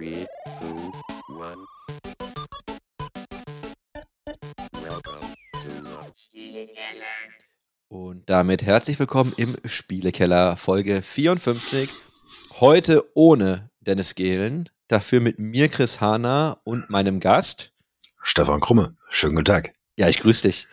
Three, two, one. Welcome to Und damit herzlich willkommen im Spielekeller, Folge 54. Heute ohne Dennis Gehlen, dafür mit mir, Chris Hahner und meinem Gast. Stefan Krumme, schönen guten Tag. Ja, ich grüße dich.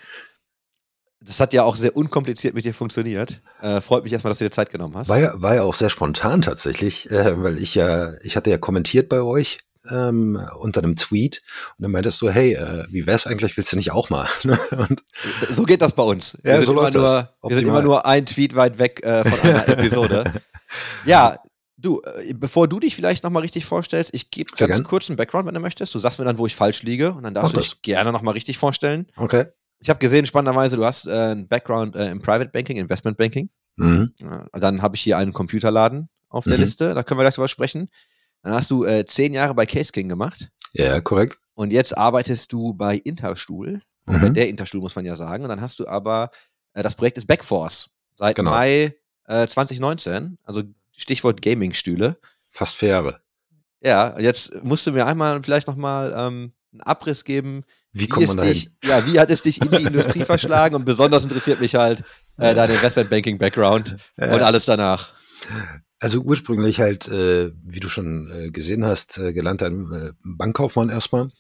Das hat ja auch sehr unkompliziert mit dir funktioniert. Äh, freut mich erstmal, dass du dir Zeit genommen hast. War ja, war ja auch sehr spontan tatsächlich, äh, weil ich ja, ich hatte ja kommentiert bei euch ähm, unter einem Tweet und dann meintest du, hey, äh, wie wär's eigentlich, willst du nicht auch mal? und so geht das bei uns. Wir, Ja, sind, so immer läuft nur, das. wir sind immer nur ein Tweet weit weg äh, von einer Episode. Ja, du, äh, bevor du dich vielleicht nochmal richtig vorstellst, ich gebe ganz gern. kurz einen Background, wenn du möchtest. Du sagst mir dann, wo ich falsch liege und dann darfst Mach du dich gerne nochmal richtig vorstellen. okay. Ich habe gesehen, spannenderweise, du hast äh, einen Background äh, im Private Banking, Investment Banking. Mhm. Ja, dann habe ich hier einen Computerladen auf der Mhm. Liste, da können wir gleich drüber sprechen. Dann hast du äh, zehn Jahre bei Case King gemacht Ja, korrekt. und jetzt arbeitest du bei Interstuhl. Oder Bei Mhm. der Interstuhl muss man ja sagen. Und dann hast du aber, äh, das Projekt ist Backforce seit Genau. Mai äh, 2019, also Stichwort Gaming-Stühle. Fast vier Jahre. Ja, jetzt musst du mir einmal vielleicht nochmal ähm, einen Abriss geben. Wie kommt es man da dich, ja, wie hat es dich in die Industrie verschlagen? Und besonders interessiert mich halt äh, dein Investment-Banking-Background und Äh, alles danach. Also ursprünglich halt, äh, wie du schon äh, gesehen hast, äh, gelernter äh, Bankkaufmann erstmal.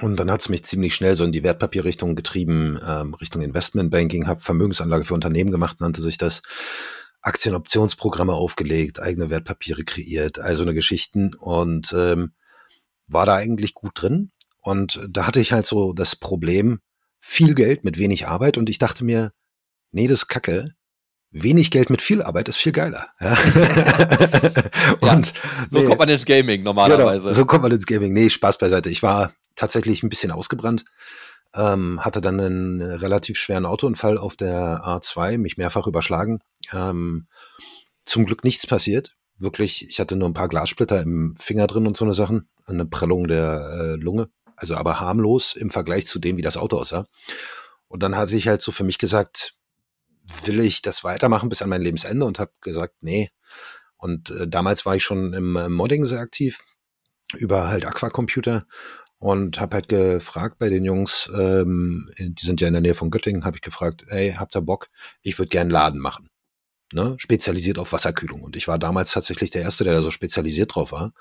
Und dann hat es mich ziemlich schnell so in die Wertpapierrichtung getrieben, ähm, Richtung Investmentbanking, habe Vermögensanlage für Unternehmen gemacht, nannte sich das. Aktienoptionsprogramme aufgelegt, eigene Wertpapiere kreiert, all so eine Geschichten und ähm, war da eigentlich gut drin. Und da hatte ich halt so das Problem, viel Geld mit wenig Arbeit und ich dachte mir, nee, das ist Kacke. Wenig Geld mit viel Arbeit ist viel geiler. Ja. und So nee, kommt man ins Gaming normalerweise. Genau, so kommt man ins Gaming. Nee, Spaß beiseite. Ich war tatsächlich ein bisschen ausgebrannt. Ähm, hatte dann einen relativ schweren Autounfall auf der A2, mich mehrfach überschlagen. Ähm, zum Glück nichts passiert. Wirklich, ich hatte nur ein paar Glassplitter im Finger drin und so eine Sachen. Eine Prellung der äh, Lunge. Also aber harmlos im Vergleich zu dem, wie das Auto aussah. Und dann hatte ich halt so für mich gesagt, will ich das weitermachen bis an mein Lebensende und habe gesagt, nee. Und äh, damals war ich schon im äh, Modding sehr aktiv über halt Aquacomputer und habe halt gefragt bei den Jungs, ähm, die sind ja in der Nähe von Göttingen, habe ich gefragt, hey, habt ihr Bock? Ich würde gern Laden machen. Ne? Spezialisiert auf Wasserkühlung. Und ich war damals tatsächlich der Erste, der da so spezialisiert drauf war.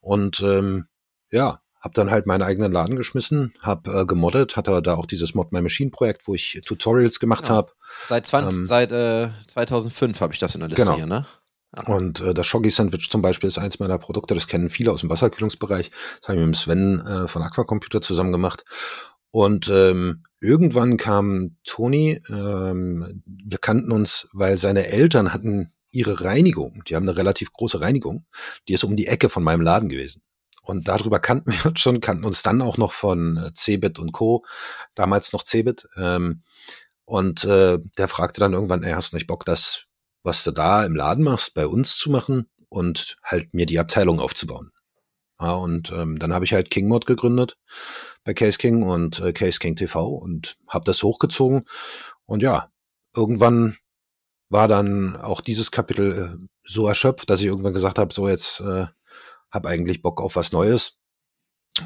Und ähm, ja, habe dann halt meinen eigenen Laden geschmissen, habe äh, gemoddet, hatte da auch dieses Mod My Machine Projekt, wo ich Tutorials gemacht Ja. habe. Seit, 20, Ähm, seit äh, 2005 habe ich das in der Liste Genau. hier, ne? Und äh, das Shoggy Sandwich zum Beispiel ist eins meiner Produkte, das kennen viele aus dem Wasserkühlungsbereich. Das habe ich mit dem Sven äh, von Aquacomputer zusammen gemacht. Und ähm, irgendwann kam Toni, ähm, wir kannten uns, weil seine Eltern hatten ihre Reinigung, die haben eine relativ große Reinigung, die ist um die Ecke von meinem Laden gewesen. Und darüber kannten wir uns schon, kannten uns dann auch noch von äh, Cebit und Co., damals noch Cebit. Ähm, und äh, der fragte dann irgendwann, ey, hast du nicht Bock, das was du da im Laden machst, bei uns zu machen und halt mir die Abteilung aufzubauen. Ja, und ähm, dann habe ich halt Kingmod gegründet bei Case King und äh, Case King TV und habe das hochgezogen. Und ja, irgendwann war dann auch dieses Kapitel äh, so erschöpft, dass ich irgendwann gesagt habe, so jetzt äh, habe eigentlich Bock auf was Neues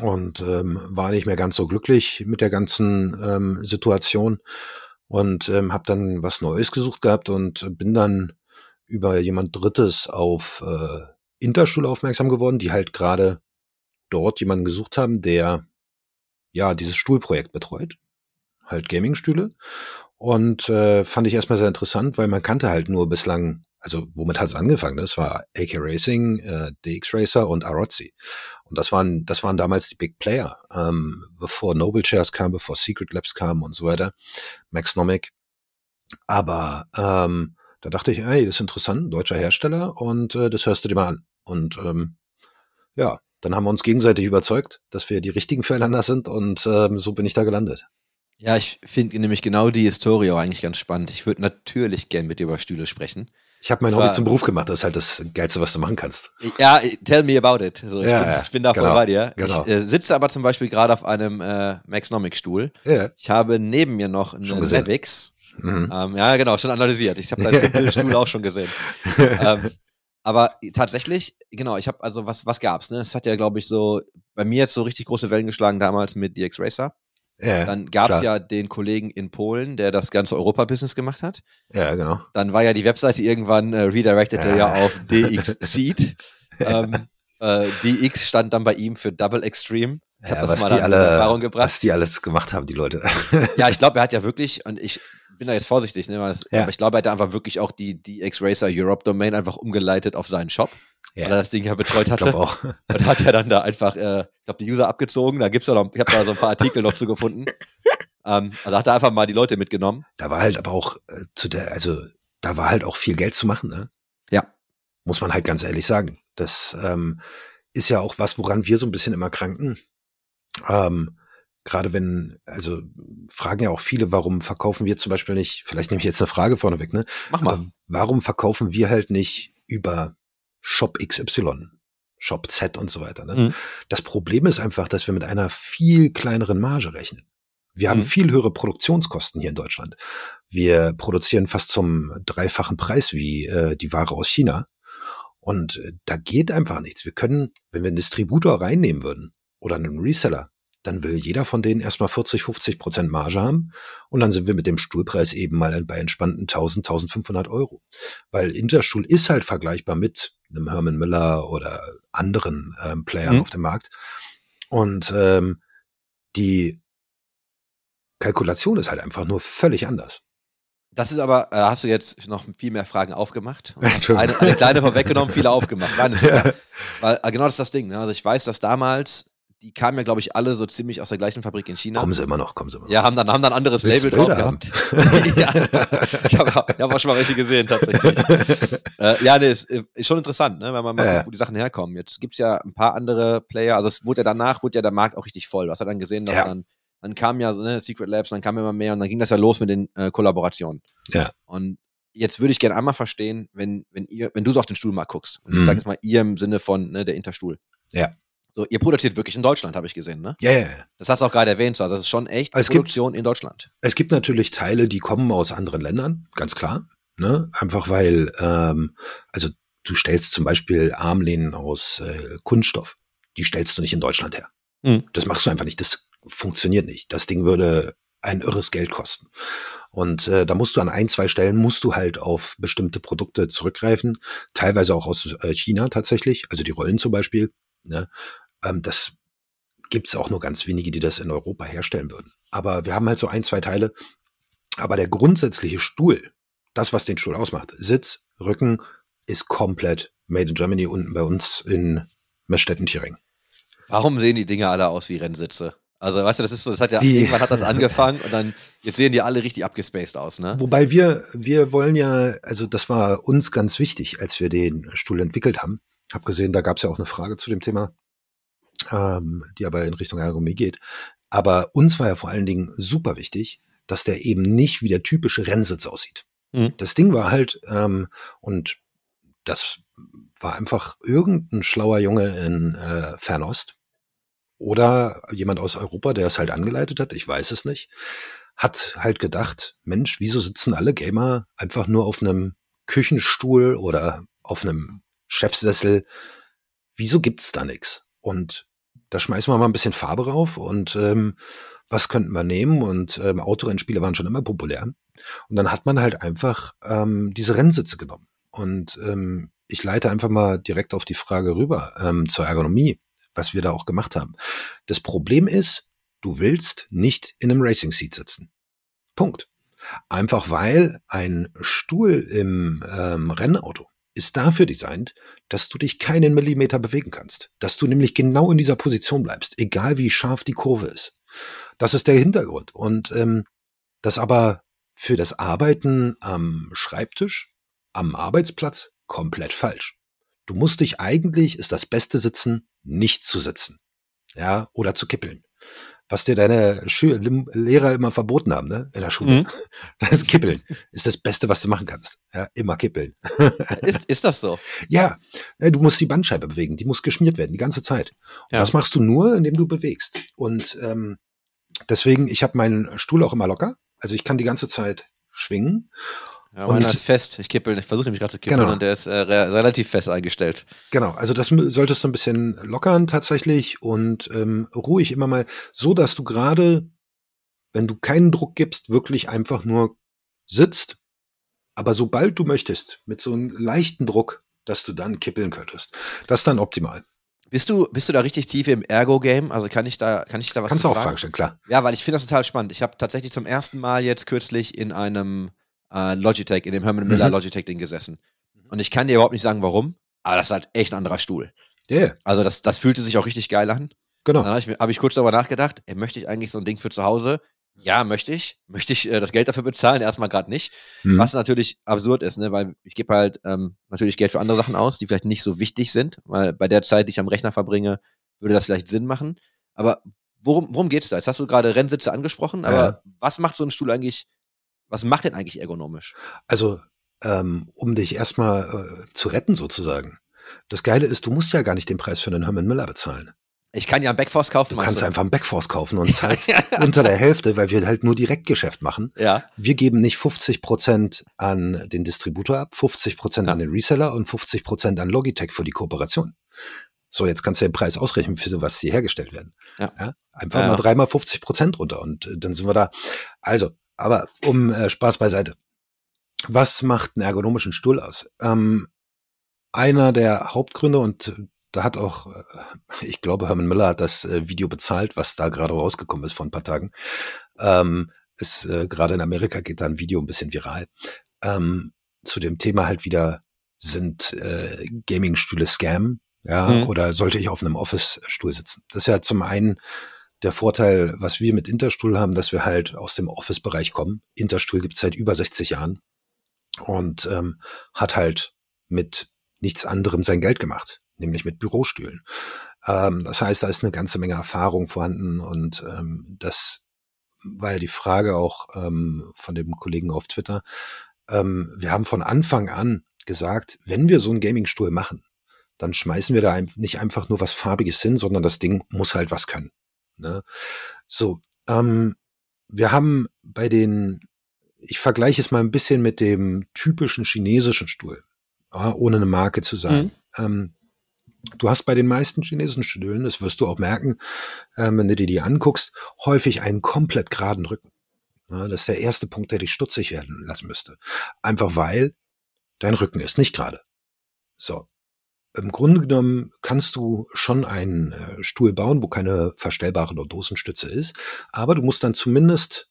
und ähm, war nicht mehr ganz so glücklich mit der ganzen ähm, Situation und ähm, habe dann was Neues gesucht gehabt und bin dann über jemand Drittes auf äh, Interschule aufmerksam geworden, die halt gerade dort jemanden gesucht haben, der ja dieses Stuhlprojekt betreut, halt Gamingstühle und äh, fand ich erstmal sehr interessant, weil man kannte halt nur bislang, also womit hat es angefangen? Das war AK Racing, äh, DX Racer und Arozzi. Und das waren, das waren damals die Big Player, ähm, bevor Noble Shares kam, bevor Secret Labs kam und so weiter, Maxnomic. Aber ähm, da dachte ich, ey, das ist interessant, deutscher Hersteller und äh, das hörst du dir mal an. Und ähm, ja, dann haben wir uns gegenseitig überzeugt, dass wir die richtigen füreinander sind und ähm, so bin ich da gelandet. Ja, ich finde nämlich genau die Historie auch eigentlich ganz spannend. Ich würde natürlich gern mit dir über Stühle sprechen. Ich habe mein Hobby zum Beruf gemacht, das ist halt das Geilste, was du machen kannst. Ja, tell me about it. So, ich, Ja, bin, ja, ich bin da voll genau, bei dir. genau. Ich äh, sitze aber zum Beispiel gerade auf einem äh, Maxnomic-Stuhl. Ja. Ich habe neben mir noch einen. Mavics. Mhm. Ähm, ja, genau, schon analysiert. Ich habe deinen Simple-Stuhl auch schon gesehen. ähm, Aber tatsächlich, genau, ich habe also was was gab's, ne? Es hat ja glaube ich so bei mir jetzt so richtig große Wellen geschlagen damals mit DX Racer. Ja, Dann gab's klar. ja den Kollegen in Polen, der das ganze Europa-Business gemacht hat. ja, genau. Dann war ja die Webseite irgendwann äh, redirectete ja. Ja. auf DX Seed. ähm, äh, DX stand dann bei ihm für Double Extreme. Ich Ja, das was mal die alle, Erfahrung gebracht. was die alles gemacht haben, die Leute. Ja, ich glaube, er hat ja wirklich, und ich bin da jetzt vorsichtig, ne, weil Ja. aber ich glaube, er hat einfach wirklich auch die DX Racer Europe Domain einfach umgeleitet auf seinen Shop, weil er ja, das Ding ja betreut ich hatte. glaube auch. Und hat ja dann da einfach, äh, ich glaube, die User abgezogen. Da gibt's ja noch, ich habe da so ein paar Artikel noch zu gefunden. Ähm, also hat er einfach mal die Leute mitgenommen. Da war halt aber auch äh, zu der, also da war halt auch viel Geld zu machen, ne? Ja. Muss man halt ganz ehrlich sagen. Das ähm, ist ja auch was, woran wir so ein bisschen immer kranken. Ähm, Gerade wenn, also fragen ja auch viele, warum verkaufen wir zum Beispiel nicht, vielleicht nehme ich jetzt eine Frage vorneweg, ne? Mach mal. Aber warum verkaufen wir halt nicht über Shop XY, Shop Z und so weiter? Ne? Mhm. Das Problem ist einfach, dass wir mit einer viel kleineren Marge rechnen. Wir haben Mhm. viel höhere Produktionskosten hier in Deutschland. Wir produzieren fast zum dreifachen Preis wie äh, die Ware aus China. Und äh, da geht einfach nichts. Wir können, wenn wir einen Distributor reinnehmen würden oder einen Reseller, dann will jeder von denen erstmal 40, 50 Prozent Marge haben. Und dann sind wir mit dem Stuhlpreis eben mal bei entspannten 1000, 1500 Euro. Weil Interstuhl ist halt vergleichbar mit einem Herman Miller oder anderen ähm, Playern Mhm. auf dem Markt. Und ähm, die Kalkulation ist halt einfach nur völlig anders. Das ist aber, äh, hast du jetzt noch viel mehr Fragen aufgemacht. Eine, eine kleine vorweggenommen, viele aufgemacht. Nein, super. Weil äh, genau das ist das Ding. Ne? Also ich weiß, dass damals, die kamen ja, glaube ich, alle so ziemlich aus der gleichen Fabrik in China. Kommen sie immer noch, kommen sie immer noch. Ja, haben dann, haben dann ein anderes Willst Label drauf gehabt. ja, ich habe hab auch schon mal welche gesehen, tatsächlich. äh, ja, nee, ist, ist schon interessant, ne, wenn man mal Ja, guckt, wo die Sachen herkommen. Jetzt gibt's ja ein paar andere Player, also es wurde ja danach, wurde ja der Markt auch richtig voll. Du hast ja dann gesehen, dass Ja. dann, dann kam ja so, ne, Secret Labs, dann kam immer mehr und dann ging das ja los mit den äh, Kollaborationen. Ja. Und jetzt würde ich gerne einmal verstehen, wenn, wenn ihr, wenn du so auf den Stuhlmarkt guckst, und ich Mhm. sage jetzt mal ihr im Sinne von ne, der Interstuhl. Ja. So, ihr produziert wirklich in Deutschland, habe ich gesehen, ne? Ja, ja, ja. Das hast du auch gerade erwähnt, so. also das ist schon echt Es gibt- Produktion in Deutschland. Es gibt natürlich Teile, die kommen aus anderen Ländern, ganz klar. Ne? Einfach weil, ähm, also du stellst zum Beispiel Armlehnen aus äh, Kunststoff. Die stellst du nicht in Deutschland her. Mhm. Das machst du einfach nicht. Das funktioniert nicht. Das Ding würde ein irres Geld kosten. Und äh, da musst du an ein, zwei Stellen musst du halt auf bestimmte Produkte zurückgreifen, teilweise auch aus äh, China tatsächlich, also die Rollen zum Beispiel. Ne? Ähm, das gibt's auch nur ganz wenige, die das in Europa herstellen würden. Aber wir haben halt so ein, zwei Teile. Aber der grundsätzliche Stuhl, das, was den Stuhl ausmacht, Sitz, Rücken, ist komplett made in Germany unten bei uns in Mestetten-Thüringen. Warum sehen die Dinger alle aus wie Rennsitze? Also, weißt du, das ist so, das hat ja, Die- irgendwann hat das angefangen und dann, jetzt sehen die alle richtig abgespaced aus, ne? Wobei wir, wir wollen ja, also das war uns ganz wichtig, als wir den Stuhl entwickelt haben. Hab gesehen, da gab es ja auch eine Frage zu dem Thema, ähm, die aber in Richtung Ergonomie geht. Aber uns war ja vor allen Dingen super wichtig, dass der eben nicht wie der typische Rennsitz aussieht. Mhm. Das Ding war halt, ähm, und das war einfach irgendein schlauer Junge in äh, Fernost oder jemand aus Europa, der es halt angeleitet hat, ich weiß es nicht, hat halt gedacht, Mensch, wieso sitzen alle Gamer einfach nur auf einem Küchenstuhl oder auf einem Chefsessel? Wieso gibt's da nix? Und da schmeißen wir mal ein bisschen Farbe rauf und ähm, was könnten wir nehmen? Und ähm, Autorennspiele waren schon immer populär. Und dann hat man halt einfach ähm, diese Rennsitze genommen. Und ähm, ich leite einfach mal direkt auf die Frage rüber ähm, zur Ergonomie, was wir da auch gemacht haben. Das Problem ist, du willst nicht in einem Racing Seat sitzen. Punkt. Einfach weil ein Stuhl im ähm, Rennauto ist dafür designt, dass du dich keinen Millimeter bewegen kannst. Dass du nämlich genau in dieser Position bleibst, egal wie scharf die Kurve ist. Das ist der Hintergrund. Und ähm, das aber für das Arbeiten am Schreibtisch, am Arbeitsplatz komplett falsch. Du musst dich eigentlich, ist das beste Sitzen, nicht zu sitzen. Ja, oder zu kippeln. Was dir deine Schü Lim- Lehrer immer verboten haben, ne, in der Schule. Mhm. Das Kippeln ist das Beste, was du machen kannst. Ja, immer kippeln. Ist, ist das so? Ja, äh, du musst die Bandscheibe bewegen, die muss geschmiert werden, die ganze Zeit. Und Ja. das machst du nur, indem du bewegst. Und ähm, deswegen, ich habe meinen Stuhl auch immer locker. Also ich kann die ganze Zeit schwingen. Ja, Und- meiner ist fest. Ich kippel, ich versuche nämlich gerade zu kippeln Genau. und der ist äh, re relativ fest eingestellt. Genau, also das solltest du ein bisschen lockern tatsächlich und ähm, ruhig immer mal, so dass du gerade, wenn du keinen Druck gibst, wirklich einfach nur sitzt. Aber sobald du möchtest, mit so einem leichten Druck, dass du dann kippeln könntest. Das ist dann optimal. Bist du, bist du da richtig tief im Ergo-Game? Also kann ich da, kann ich da was Kannst du auch fragen? Fragen stellen, klar. Ja, weil ich finde das total spannend. Ich habe tatsächlich zum ersten Mal jetzt kürzlich in einem äh, Logitech, in dem Herman Miller Mhm. Logitech-Ding gesessen. Und ich kann dir überhaupt nicht sagen, warum, aber das ist halt echt ein anderer Stuhl. Yeah, Also das, das fühlte sich auch richtig geil an. genau. Dann habe ich, hab ich kurz darüber nachgedacht, ey, möchte ich eigentlich so ein Ding für zu Hause? Ja, möchte ich. Möchte ich äh, das Geld dafür bezahlen? Erstmal gerade nicht. Mhm. Was natürlich absurd ist, ne? weil ich gebe halt ähm, natürlich Geld für andere Sachen aus, die vielleicht nicht so wichtig sind, weil bei der Zeit, die ich am Rechner verbringe, würde das vielleicht Sinn machen. Aber worum, worum geht's da? Jetzt hast du gerade Rennsitze angesprochen, aber Ja. was macht so ein Stuhl eigentlich, was macht denn eigentlich ergonomisch? Also, ähm, um dich erstmal äh, zu retten sozusagen. Das Geile ist, du musst ja gar nicht den Preis für einen Herman Miller bezahlen. Ich kann ja einen Backforce kaufen. Du kannst einfach einen Backforce kaufen und zahlst unter der Hälfte, weil wir halt nur Direktgeschäft machen. Ja, Wir geben nicht 50 Prozent an den Distributor ab, 50 Prozent Ja. an den Reseller und 50 Prozent an Logitech für die Kooperation. So, jetzt kannst du den Preis ausrechnen, für was sie hergestellt werden. Ja. einfach Ja, mal ja. dreimal 50 Prozent runter und äh, dann sind wir da. Also, aber um äh, Spaß beiseite. Was macht einen ergonomischen Stuhl aus? Ähm, einer der Hauptgründe und da hat auch, äh, ich glaube, Herman Miller hat das äh, Video bezahlt, was da gerade rausgekommen ist vor ein paar Tagen. Ähm, ist äh, gerade in Amerika geht da ein Video ein bisschen viral. Ähm, zu dem Thema halt wieder sind äh, Gaming-Stühle Scam, ja, Mhm. oder sollte ich auf einem Office-Stuhl sitzen? Das ist ja zum einen der Vorteil, was wir mit Interstuhl haben, dass wir halt aus dem Office-Bereich kommen. Interstuhl gibt es seit über 60 Jahren und ähm, hat halt mit nichts anderem sein Geld gemacht, nämlich mit Bürostühlen. Ähm, das heißt, da ist eine ganze Menge Erfahrung vorhanden und ähm, das war ja die Frage auch ähm, von dem Kollegen auf Twitter. Ähm, wir haben von Anfang an gesagt, wenn wir so einen Gaming-Stuhl machen, dann schmeißen wir da nicht einfach nur was Farbiges hin, sondern das Ding muss halt was können. Ne? So, ähm, wir haben bei den, ich vergleiche es mal ein bisschen mit dem typischen chinesischen Stuhl, ohne eine Marke zu sagen. Ähm, du hast bei den meisten chinesischen Stühlen, das wirst du auch merken, ähm, wenn du dir die anguckst, häufig einen komplett geraden Rücken. Ja, das ist der erste Punkt, der dich stutzig werden lassen müsste. Einfach weil dein Rücken ist nicht gerade. So. Im Grunde genommen kannst du schon einen äh, Stuhl bauen, wo keine verstellbare Dosenstütze ist, aber du musst dann zumindest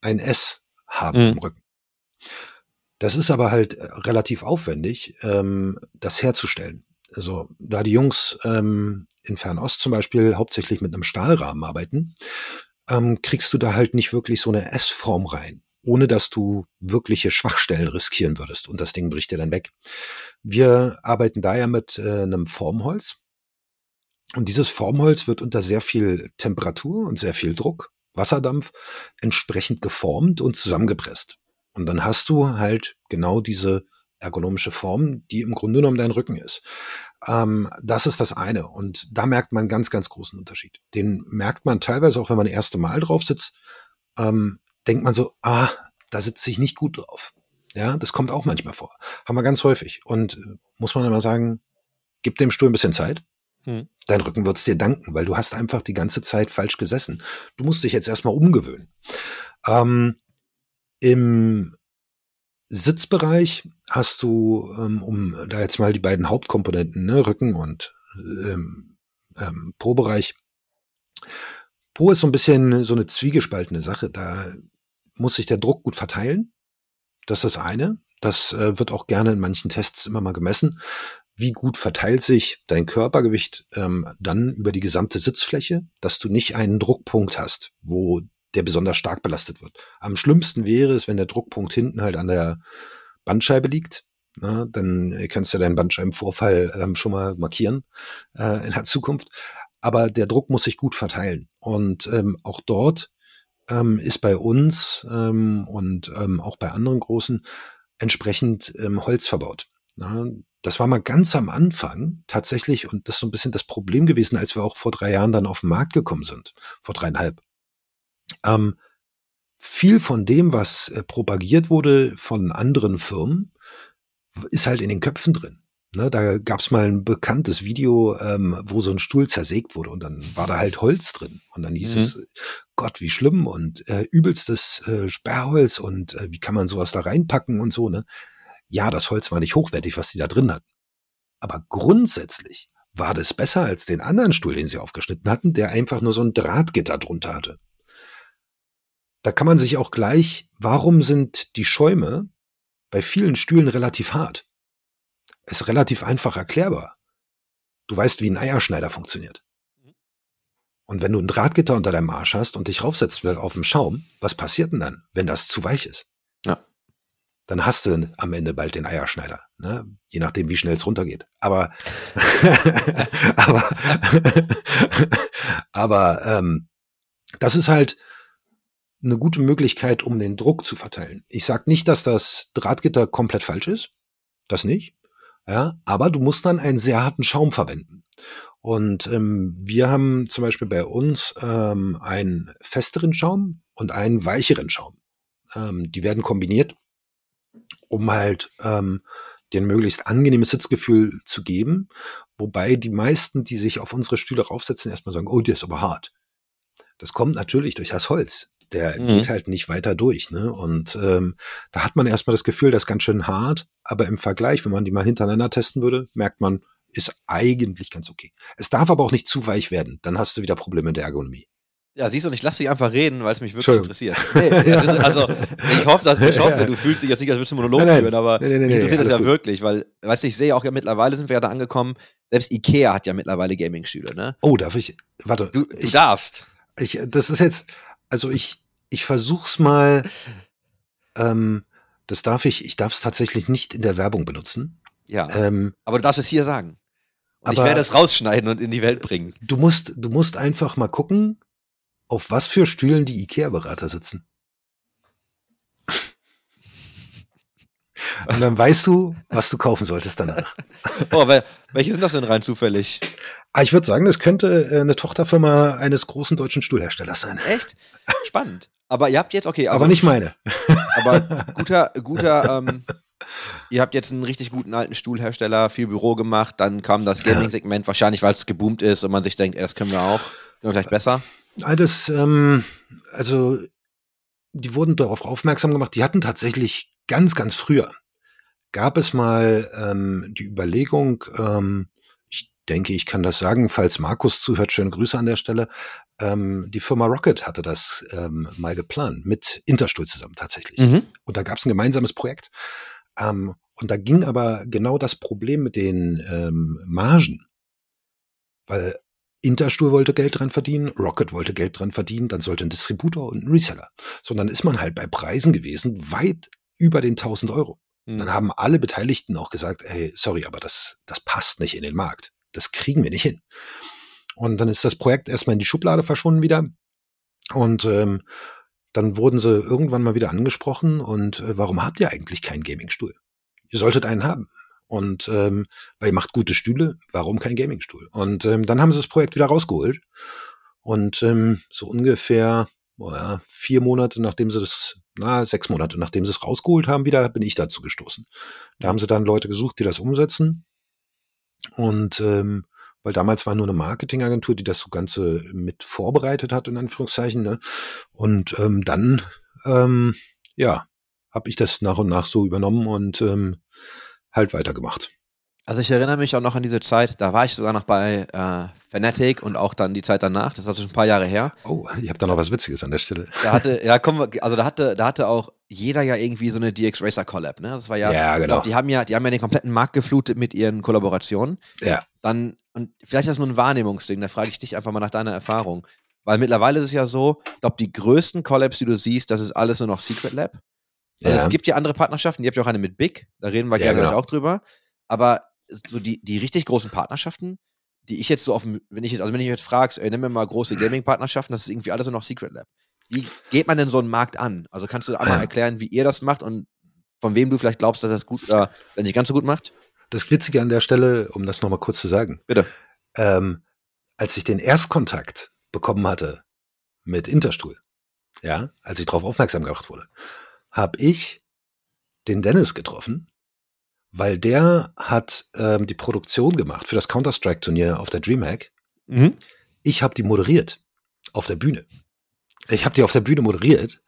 ein S haben Mhm. im Rücken. Das ist aber halt äh, relativ aufwendig, ähm, das herzustellen. Also, da die Jungs ähm, in Fernost zum Beispiel hauptsächlich mit einem Stahlrahmen arbeiten, ähm, kriegst du da halt nicht wirklich so eine S-Form rein, ohne dass du wirkliche Schwachstellen riskieren würdest und das Ding bricht dir dann weg. Wir arbeiten daher mit äh, einem Formholz. Und dieses Formholz wird unter sehr viel Temperatur und sehr viel Druck, Wasserdampf, entsprechend geformt und zusammengepresst. Und dann hast du halt genau diese ergonomische Form, die im Grunde genommen dein Rücken ist. Ähm, das ist das eine. Und da merkt man einen ganz, ganz großen Unterschied. Den merkt man teilweise auch, wenn man das erste Mal drauf sitzt, ähm, denkt man so, ah, da sitze ich nicht gut drauf. Ja, das kommt auch manchmal vor. Haben wir ganz häufig. Und äh, muss man immer sagen, gib dem Stuhl ein bisschen Zeit. Hm. Dein Rücken wird's dir danken, weil du hast einfach die ganze Zeit falsch gesessen. Du musst dich jetzt erstmal umgewöhnen. Ähm, Im Sitzbereich hast du, ähm, um da jetzt mal die beiden Hauptkomponenten, ne, Rücken und ähm, ähm, Po-Bereich. Po ist so ein bisschen so eine zwiegespaltene Sache. Da muss sich der Druck gut verteilen. Das ist das eine. Das äh, wird auch gerne in manchen Tests immer mal gemessen. Wie gut verteilt sich dein Körpergewicht ähm, dann über die gesamte Sitzfläche, dass du nicht einen Druckpunkt hast, wo der besonders stark belastet wird. Am schlimmsten wäre es, wenn der Druckpunkt hinten halt an der Bandscheibe liegt. Na, dann kannst du deinen Bandscheibenvorfall ähm, schon mal markieren äh, in der Zukunft. Aber der Druck muss sich gut verteilen. Und ähm, auch dort ähm, ist bei uns ähm, und ähm, auch bei anderen großen entsprechend ähm, Holz verbaut. Na, das war mal ganz am Anfang tatsächlich, und das ist so ein bisschen das Problem gewesen, als wir auch vor drei Jahren dann auf den Markt gekommen sind, vor dreieinhalb. Ähm, viel von dem, was äh, propagiert wurde von anderen Firmen, ist halt in den Köpfen drin. Ne, da gab's mal ein bekanntes Video, ähm, wo so ein Stuhl zersägt wurde und dann war da halt Holz drin. Und dann hieß Mhm. es, Gott, wie schlimm und äh, übelstes äh, Sperrholz und äh, wie kann man sowas da reinpacken und so, ne? Ja, das Holz war nicht hochwertig, was die da drin hatten. Aber grundsätzlich war das besser als den anderen Stuhl, den sie aufgeschnitten hatten, der einfach nur so ein Drahtgitter drunter hatte. Da kann man sich auch gleich, warum sind die Schäume bei vielen Stühlen relativ hart? Ist relativ einfach erklärbar. Du weißt, wie ein Eierschneider funktioniert. Und wenn du ein Drahtgitter unter deinem Arsch hast und dich raufsetzt auf dem Schaum, was passiert denn dann, wenn das zu weich ist? Ja. Dann hast du am Ende bald den Eierschneider, ne? je nachdem, wie schnell es runtergeht. Aber, aber, aber ähm, das ist halt eine gute Möglichkeit, um den Druck zu verteilen. Ich sage nicht, dass das Drahtgitter komplett falsch ist, das nicht. Ja, aber du musst dann einen sehr harten Schaum verwenden. Und ähm, wir haben zum Beispiel bei uns ähm, einen festeren Schaum und einen weicheren Schaum. Ähm, die werden kombiniert, um halt ähm, dir ein möglichst angenehmes Sitzgefühl zu geben. Wobei die meisten, die sich auf unsere Stühle raufsetzen, erstmal sagen, oh, der ist aber hart. Das kommt natürlich durch das Holz. Der Mhm. geht halt nicht weiter durch. Ne? Und ähm, da hat man erstmal das Gefühl, das ist ganz schön hart. Aber im Vergleich, wenn man die mal hintereinander testen würde, merkt man, ist eigentlich ganz okay. Es darf aber auch nicht zu weich werden. Dann hast du wieder Probleme mit der Ergonomie. Ja, siehst du, und ich lasse dich einfach reden, weil es mich wirklich interessiert. Nee, also, ich hoffe, dass ich hoffe, du fühlst dich jetzt nicht, als würdest du Monolog Nein, nein. führen, aber Nee, nee, nee, mich interessiert das ja gut. wirklich, weil, weißt du, ich sehe auch ja mittlerweile sind wir ja da angekommen, selbst Ikea hat ja mittlerweile Gaming-Stühle, ne? Oh, darf ich? Warte. Du, du ich, darfst. ich, das ist jetzt, also ich, ich versuch's mal. Ähm, das darf ich, ich darf es tatsächlich nicht in der Werbung benutzen. Ja. Ähm, aber du darfst es hier sagen. Und ich aber- werde es rausschneiden und in die Welt bringen. du musst, du musst einfach mal gucken, auf was für Stühlen die IKEA-Berater sitzen. Und dann weißt du, was du kaufen solltest danach. Oh, wel- welche sind das denn rein zufällig? Ah, ich würde sagen, das könnte äh, eine Tochterfirma eines großen deutschen Stuhlherstellers sein. Echt? Spannend. Aber ihr habt jetzt, okay, also, Aber nicht meine. Aber guter, guter, ähm, ihr habt jetzt einen richtig guten alten Stuhlhersteller, viel Büro gemacht, dann kam das Gaming-Segment, wahrscheinlich weil es geboomt ist und man sich denkt, ey, das können wir auch, können wir vielleicht besser. Alles, ähm, also die wurden darauf aufmerksam gemacht. Die hatten tatsächlich ganz, ganz früher gab es mal ähm, die Überlegung, ähm, ich denke, ich kann das sagen, falls Markus zuhört, schöne Grüße an der Stelle. Ähm, die Firma Rocket hatte das ähm, mal geplant, mit Interstuhl zusammen tatsächlich. Mhm. Und da gab es ein gemeinsames Projekt. Ähm, und da ging aber genau das Problem mit den ähm, Margen. Weil Interstuhl wollte Geld dran verdienen, Rocket wollte Geld dran verdienen, dann sollte ein Distributor und ein Reseller. So, dann ist man halt bei Preisen gewesen, weit über den 1000 Euro. Mhm. Dann haben alle Beteiligten auch gesagt, ey, sorry, aber das, das passt nicht in den Markt. Das kriegen wir nicht hin. Und dann ist das Projekt erstmal in die Schublade verschwunden wieder. Und ähm, dann wurden sie irgendwann mal wieder angesprochen und äh, warum habt ihr eigentlich keinen Gamingstuhl? Ihr solltet einen haben. Und ähm, weil ihr macht gute Stühle, warum kein Gamingstuhl? Und ähm, dann haben sie das Projekt wieder rausgeholt. Und ähm, so ungefähr boah, ja, vier Monate, nachdem sie das, na, sechs Monate, nachdem sie es rausgeholt haben, wieder bin ich dazu gestoßen. Da haben sie dann Leute gesucht, die das umsetzen. Und ähm, weil damals war nur eine Marketingagentur, die das so Ganze mit vorbereitet hat, in Anführungszeichen. Ne? Und ähm, dann, ähm, ja, habe ich das nach und nach so übernommen und ähm, halt weitergemacht. Also ich erinnere mich auch noch an diese Zeit, da war ich sogar noch bei äh, Fanatic und auch dann die Zeit danach, das war schon ein paar Jahre her. Oh, ich habe da noch was Witziges an der Stelle. Da hatte, ja, kommen wir, also da hatte, da hatte auch jeder ja irgendwie so eine DX Racer Collab, ne? Das war ja, Ja, genau. glaub, die haben ja, die haben ja den kompletten Markt geflutet mit ihren Kollaborationen. Ja, Dann, und vielleicht ist das nur ein Wahrnehmungsding, da frage ich dich einfach mal nach deiner Erfahrung. Weil mittlerweile ist es ja so, ich glaube, die größten Collabs, die du siehst, das ist alles nur noch Secret Lab. Also Ja. es gibt ja andere Partnerschaften, ihr habt ja auch eine mit Big, da reden wir Ja, gerne genau. gleich auch drüber. Aber so die, die richtig großen Partnerschaften, die ich jetzt so auf dem, wenn ich jetzt, also wenn ich jetzt fragst, ey, nimm mir mal große Gaming-Partnerschaften, das ist irgendwie alles nur noch Secret Lab. Wie geht man denn so einen Markt an? Also kannst du einmal erklären, wie ihr das macht und von wem du vielleicht glaubst, dass das gut, äh, wenn nicht ganz so gut macht? das Witzige an der Stelle, um das nochmal kurz zu sagen. Bitte. Ähm, als ich den Erstkontakt bekommen hatte mit Interstuhl, ja, als ich darauf aufmerksam gemacht wurde, habe ich den Dennis getroffen, weil der hat ähm, die Produktion gemacht für das Counter-Strike-Turnier auf der Dreamhack. Mhm. Ich habe die moderiert auf der Bühne. Ich habe die auf der Bühne moderiert.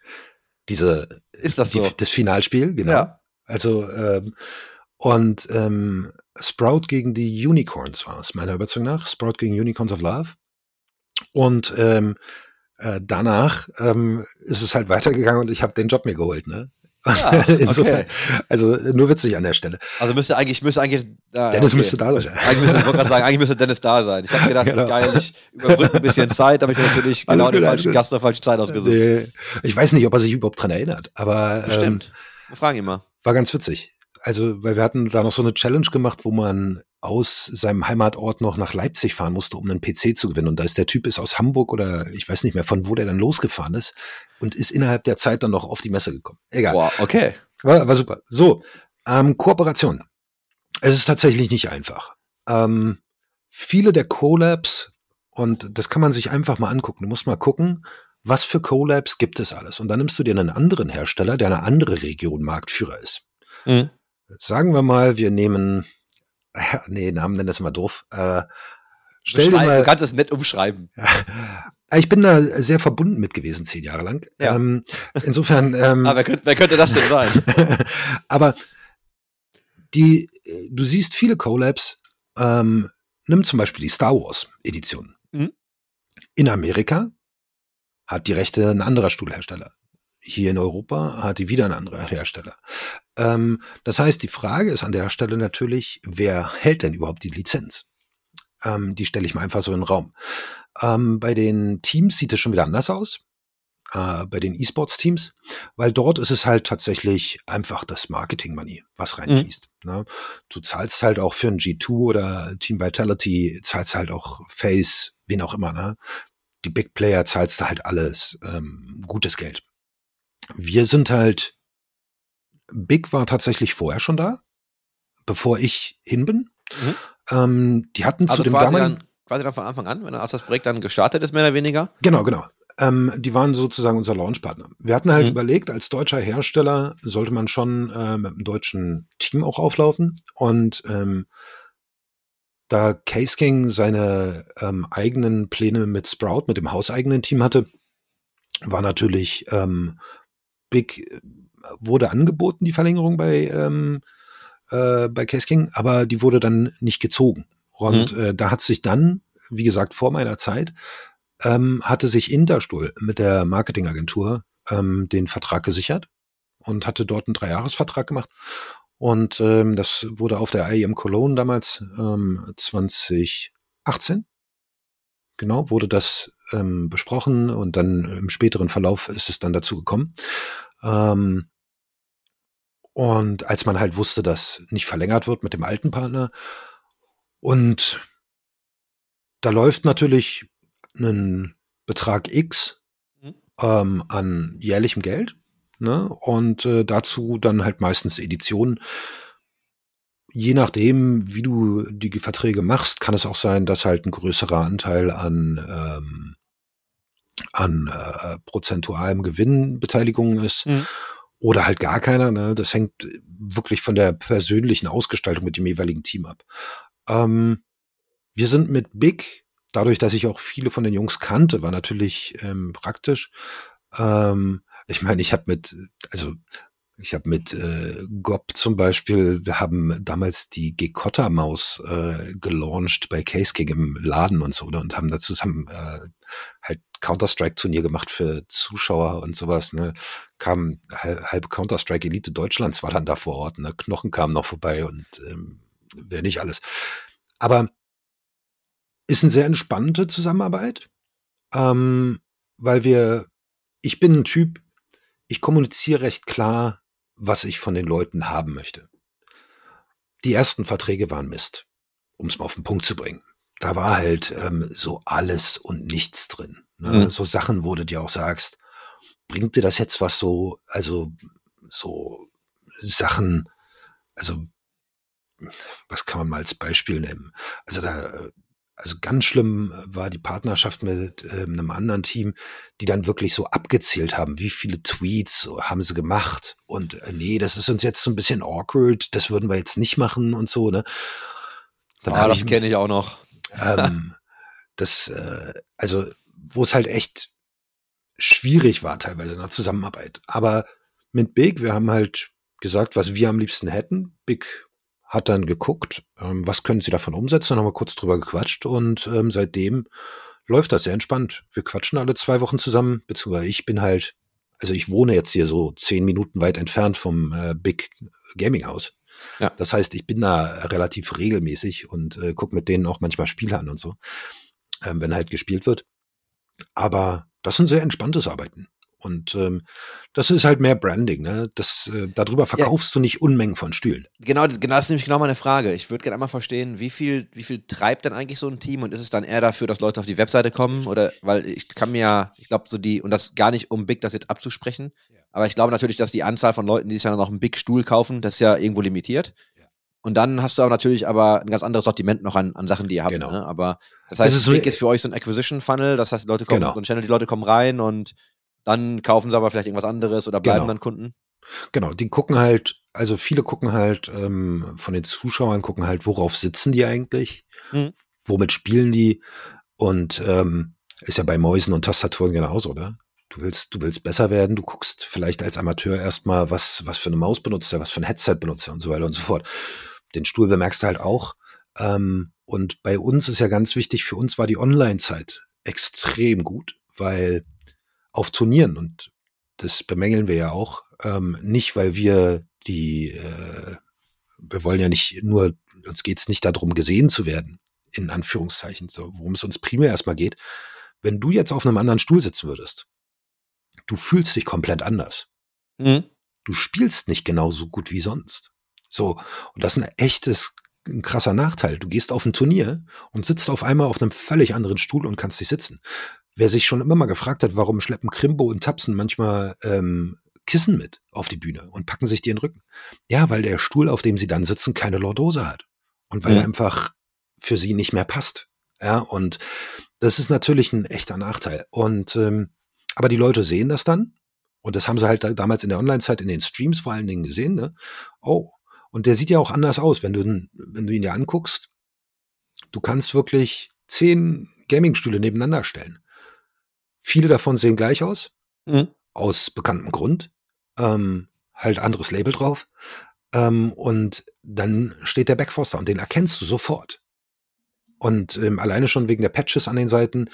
Diese Ist das die, so? das Finalspiel, genau. Ja. Also ähm, und ähm, Sprout gegen die Unicorns war es, meiner Überzeugung nach. Sprout gegen Unicorns of Love. Und ähm, äh, danach ähm, ist es halt weitergegangen und ich habe den Job mir geholt, ne? Ja, Insofern, okay. also nur witzig an der Stelle. Also müsste eigentlich, müsste eigentlich. ah, Dennis okay. müsste da sein. Eigentlich müsste, ich wollte gerade sagen, eigentlich müsste Dennis da sein. Ich habe gedacht, Genau. geil, ich überbrücke ein bisschen Zeit, aber ich natürlich genau den falschen. Gast zur falschen Zeit ausgesucht. Nee, ich weiß nicht, ob er sich überhaupt dran erinnert, aber ähm, Bestimmt. Wir fragen ihn mal. war ganz witzig. Also, weil wir hatten da noch so eine Challenge gemacht, wo man aus seinem Heimatort noch nach Leipzig fahren musste, um einen PC zu gewinnen. Und da ist der Typ ist aus Hamburg oder ich weiß nicht mehr, von wo der dann losgefahren ist und ist innerhalb der Zeit dann noch auf die Messe gekommen. Egal. Boah, okay. War, war super. So, ähm, Kooperation. Es ist tatsächlich nicht einfach. Ähm, viele der Collabs, und das kann man sich einfach mal angucken. Du musst mal gucken, was für Collabs gibt es alles. Und dann nimmst du dir einen anderen Hersteller, der eine andere Region Marktführer ist. Mhm. Sagen wir mal, wir nehmen, nee, Namen nennen das immer doof. Äh, stell dir mal, Du kannst es nett umschreiben. ich bin da sehr verbunden mit gewesen, zehn Jahre lang. Ja. Ähm, insofern, ähm, Ah, wer, könnte, wer könnte das denn sein? Aber die, äh, du siehst viele Collabs, ähm, nimm zum Beispiel die Star Wars Edition. Mhm. In Amerika hat die Rechte ein anderer Stuhlhersteller. Hier in Europa hat die wieder ein anderer Hersteller. Ähm, das heißt, die Frage ist an der Stelle natürlich, wer hält denn überhaupt die Lizenz? Ähm, die stelle ich mal einfach so in den Raum. Ähm, bei den Teams sieht es schon wieder anders aus. Äh, bei den E-Sports-Teams, weil dort ist es halt tatsächlich einfach das Marketing-Money, was reinfließt. Ne? Du zahlst halt auch für ein G2 oder Team Vitality, zahlst halt auch Face, wen auch immer. Ne? Die Big Player zahlst du halt alles ähm, gutes Geld. Wir sind halt, Big war tatsächlich vorher schon da, bevor ich hin bin. Mhm. Ähm, die hatten Also zu dem quasi damaligen, dann, quasi dann von Anfang an, wenn als das Projekt dann gestartet ist, mehr oder weniger. Genau, genau. Ähm, die waren sozusagen unser Launchpartner. Wir hatten halt Mhm. überlegt, als deutscher Hersteller sollte man schon äh, mit einem deutschen Team auch auflaufen. Und ähm, da Case King seine ähm, eigenen Pläne mit Sprout, mit dem hauseigenen Team hatte, war natürlich ähm, Big, äh, wurde angeboten, die Verlängerung bei, ähm, äh, bei Case King, aber die wurde dann nicht gezogen. Und äh, da hat sich dann, wie gesagt, vor meiner Zeit, ähm, hatte sich Interstuhl mit der Marketingagentur ähm, den Vertrag gesichert und hatte dort einen Dreijahresvertrag gemacht. Und ähm, das wurde auf der IEM Cologne damals ähm, 2018. Genau, wurde das ähm, besprochen und dann im späteren Verlauf ist es dann dazu gekommen. Ähm, und als man halt wusste, dass nicht verlängert wird mit dem alten Partner und da läuft natürlich einen Betrag X Mhm. ähm, an jährlichem Geld. Ne? Und äh, dazu dann halt meistens Editionen. Je nachdem, wie du die Verträge machst, kann es auch sein, dass halt ein größerer Anteil an, ähm, an äh, prozentualem Gewinnbeteiligung ist. Mhm. Oder halt gar keiner. Ne? Das hängt wirklich von der persönlichen Ausgestaltung mit dem jeweiligen Team ab. Ähm, wir sind mit Big, dadurch, dass ich auch viele von den Jungs kannte, war natürlich ähm, praktisch. Ähm, ich meine, ich habe mit, also ich habe mit äh, Gob zum Beispiel, wir haben damals die Gekotta-Maus äh, gelauncht bei Case King im Laden und so ne, und haben da zusammen äh, halt Counter-Strike-Turnier gemacht für Zuschauer und sowas. Ne? Kam hal- halbe Counter-Strike Elite Deutschlands war dann da vor Ort. Ne? Knochen kam noch vorbei und ähm, wer nicht alles. Aber ist eine sehr entspannte Zusammenarbeit, ähm, weil wir, ich bin ein Typ, ich kommuniziere recht klar, was ich von den Leuten haben möchte. Die ersten Verträge waren Mist, um es mal auf den Punkt zu bringen. Da war halt ähm, so alles und nichts drin. Ne? Mhm. So Sachen, wo du dir auch sagst, bringt dir das jetzt was so, also so Sachen, also was kann man mal als Beispiel nehmen? Also da, Also ganz schlimm war die Partnerschaft mit äh, einem anderen Team, die dann wirklich so abgezählt haben, wie viele Tweets haben sie gemacht. Und äh, nee, das ist uns jetzt so ein bisschen awkward, das würden wir jetzt nicht machen und so, ne? Dann ah, das kenne ich auch noch. Ähm, das, äh, also, wo es halt echt schwierig war, teilweise in der Zusammenarbeit. Aber mit Big, wir haben halt gesagt, was wir am liebsten hätten. Big hat dann geguckt, ähm, was können sie davon umsetzen, dann haben wir kurz drüber gequatscht und ähm, seitdem läuft das sehr entspannt. Wir quatschen alle zwei Wochen zusammen, beziehungsweise ich bin halt, also ich wohne jetzt hier so zehn Minuten weit entfernt vom äh, Big Gaming House. Ja. Das heißt, ich bin da relativ regelmäßig und äh, gucke mit denen auch manchmal Spiele an und so, ähm, wenn halt gespielt wird. Aber das sind sehr entspanntes Arbeiten. Und ähm, das ist halt mehr Branding, ne? Das, äh, darüber verkaufst ja. du nicht Unmengen von Stühlen. Genau, genau, das ist nämlich genau meine Frage. Ich würde gerne einmal verstehen, wie viel, wie viel treibt denn eigentlich so ein Team und ist es dann eher dafür, dass Leute auf die Webseite kommen? Oder weil ich kann mir ja, ich glaube, so die, und das gar nicht, um Big das jetzt abzusprechen, ja. aber ich glaube natürlich, dass die Anzahl von Leuten, die sich dann noch einen Big Stuhl kaufen, das ist ja irgendwo limitiert. Und dann hast du aber natürlich aber ein ganz anderes Sortiment noch an, an Sachen, die ihr habt. Genau. Ne? Aber das heißt, das ist, Big ist für euch so ein Acquisition Funnel, das heißt, die Leute kommen, genau. so ein Channel, die Leute kommen rein und dann kaufen sie aber vielleicht irgendwas anderes oder bleiben genau. dann Kunden. Genau, die gucken halt, also viele gucken halt ähm, von den Zuschauern, gucken halt, worauf sitzen die eigentlich, mhm. womit spielen die und ähm, ist ja bei Mäusen und Tastaturen genauso, oder? Du willst, du willst besser werden, du guckst vielleicht als Amateur erstmal, was, was für eine Maus benutzt er, was für ein Headset benutzt er und so weiter und so fort. Den Stuhl bemerkst du halt auch. Ähm, und bei uns ist ja ganz wichtig, für uns war die Online-Zeit extrem gut, weil auf Turnieren und das bemängeln wir ja auch, ähm, nicht weil wir die, äh, wir wollen ja nicht nur, uns geht's nicht darum, gesehen zu werden, in Anführungszeichen, so, worum es uns primär erstmal geht. Wenn du jetzt auf einem anderen Stuhl sitzen würdest, du fühlst dich komplett anders. Mhm. Du spielst nicht genauso gut wie sonst. So, und das ist ein echtes, ein krasser Nachteil. Du gehst auf ein Turnier und sitzt auf einmal auf einem völlig anderen Stuhl und kannst dich sitzen. Wer sich schon immer mal gefragt hat, warum schleppen Krimbo und Tapsen manchmal ähm, Kissen mit auf die Bühne und packen sich die in den Rücken? Ja, weil der Stuhl, auf dem sie dann sitzen, keine Lordose hat. Und weil ja. er einfach für sie nicht mehr passt. Ja, und das ist natürlich ein echter Nachteil. Und ähm, aber die Leute sehen das dann. Und das haben sie halt damals in der Online-Zeit, in den Streams vor allen Dingen gesehen, ne? Oh. Und der sieht ja auch anders aus, wenn du, wenn du ihn dir anguckst. Du kannst wirklich zehn Gaming-Stühle nebeneinander stellen. Viele davon sehen gleich aus, mhm. aus bekanntem Grund. Ähm, halt anderes Label drauf. Ähm, und dann steht der Backforster und den erkennst du sofort. Und ähm, alleine schon wegen der Patches an den Seiten.